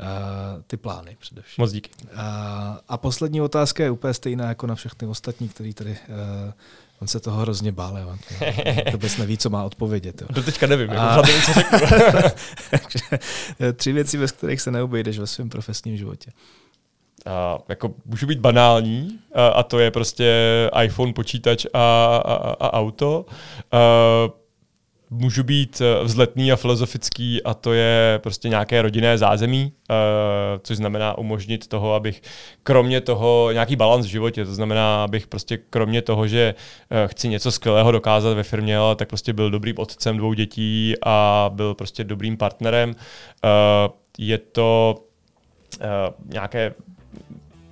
[SPEAKER 1] Uh, ty plány především.
[SPEAKER 2] Moc díky.
[SPEAKER 1] A poslední otázka je úplně stejná jako na všechny ostatní, který tady On se toho hrozně bál, on vůbec neví, co má odpovědět. Jo.
[SPEAKER 2] Do teďka nevím, jako a... co řeknu.
[SPEAKER 1] tři věci, bez kterých se neobejdeš ve svém profesním životě.
[SPEAKER 2] A, jako můžu být banální a, a to je prostě iPhone, počítač a, a, a auto. A, můžu být eh, vzletný a filozofický a to je prostě nějaké rodinné zázemí, uh, což znamená umožnit toho, abych kromě toho nějaký balans v životě, to znamená, abych prostě kromě toho, že uh, chci něco skvělého dokázat ve firmě, ale tak prostě byl dobrým otcem dvou dětí a byl prostě dobrým partnerem. Uh, je to uh, nějaké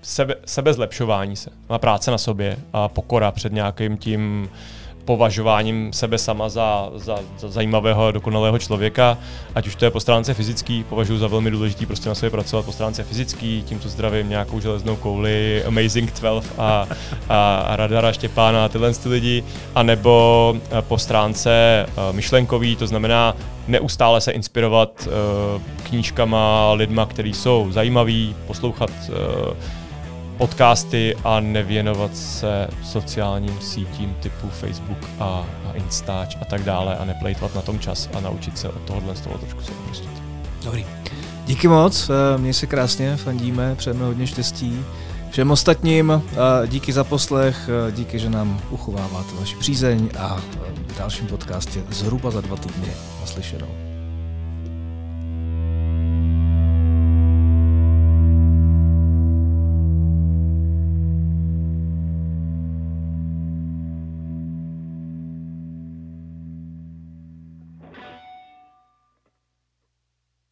[SPEAKER 2] sebe, sebezlepšování se, na práce na sobě a pokora před nějakým tím považováním sebe sama za, za, za zajímavého a dokonalého člověka, ať už to je po stránce fyzický, považuji za velmi důležitý prostě na sobě pracovat po stránce fyzický, tímto zdravím nějakou železnou kouli, Amazing 12 a, a, a Radara Štěpána a tyhle ty lidi, anebo eh, po stránce uh, myšlenkový, to znamená neustále se inspirovat uh, knížkama, lidma, kteří jsou zajímaví, poslouchat podcasty a nevěnovat se sociálním sítím typu Facebook a, a Instač a tak dále a neplejtvat na tom čas a naučit se od tohohle z toho trošku se oprostit.
[SPEAKER 1] Dobrý. Díky moc, měj se krásně, fandíme, přejeme hodně štěstí. Všem ostatním díky za poslech, díky, že nám uchováváte vaši přízeň a v dalším podcastě zhruba za dva týdny naslyšenou.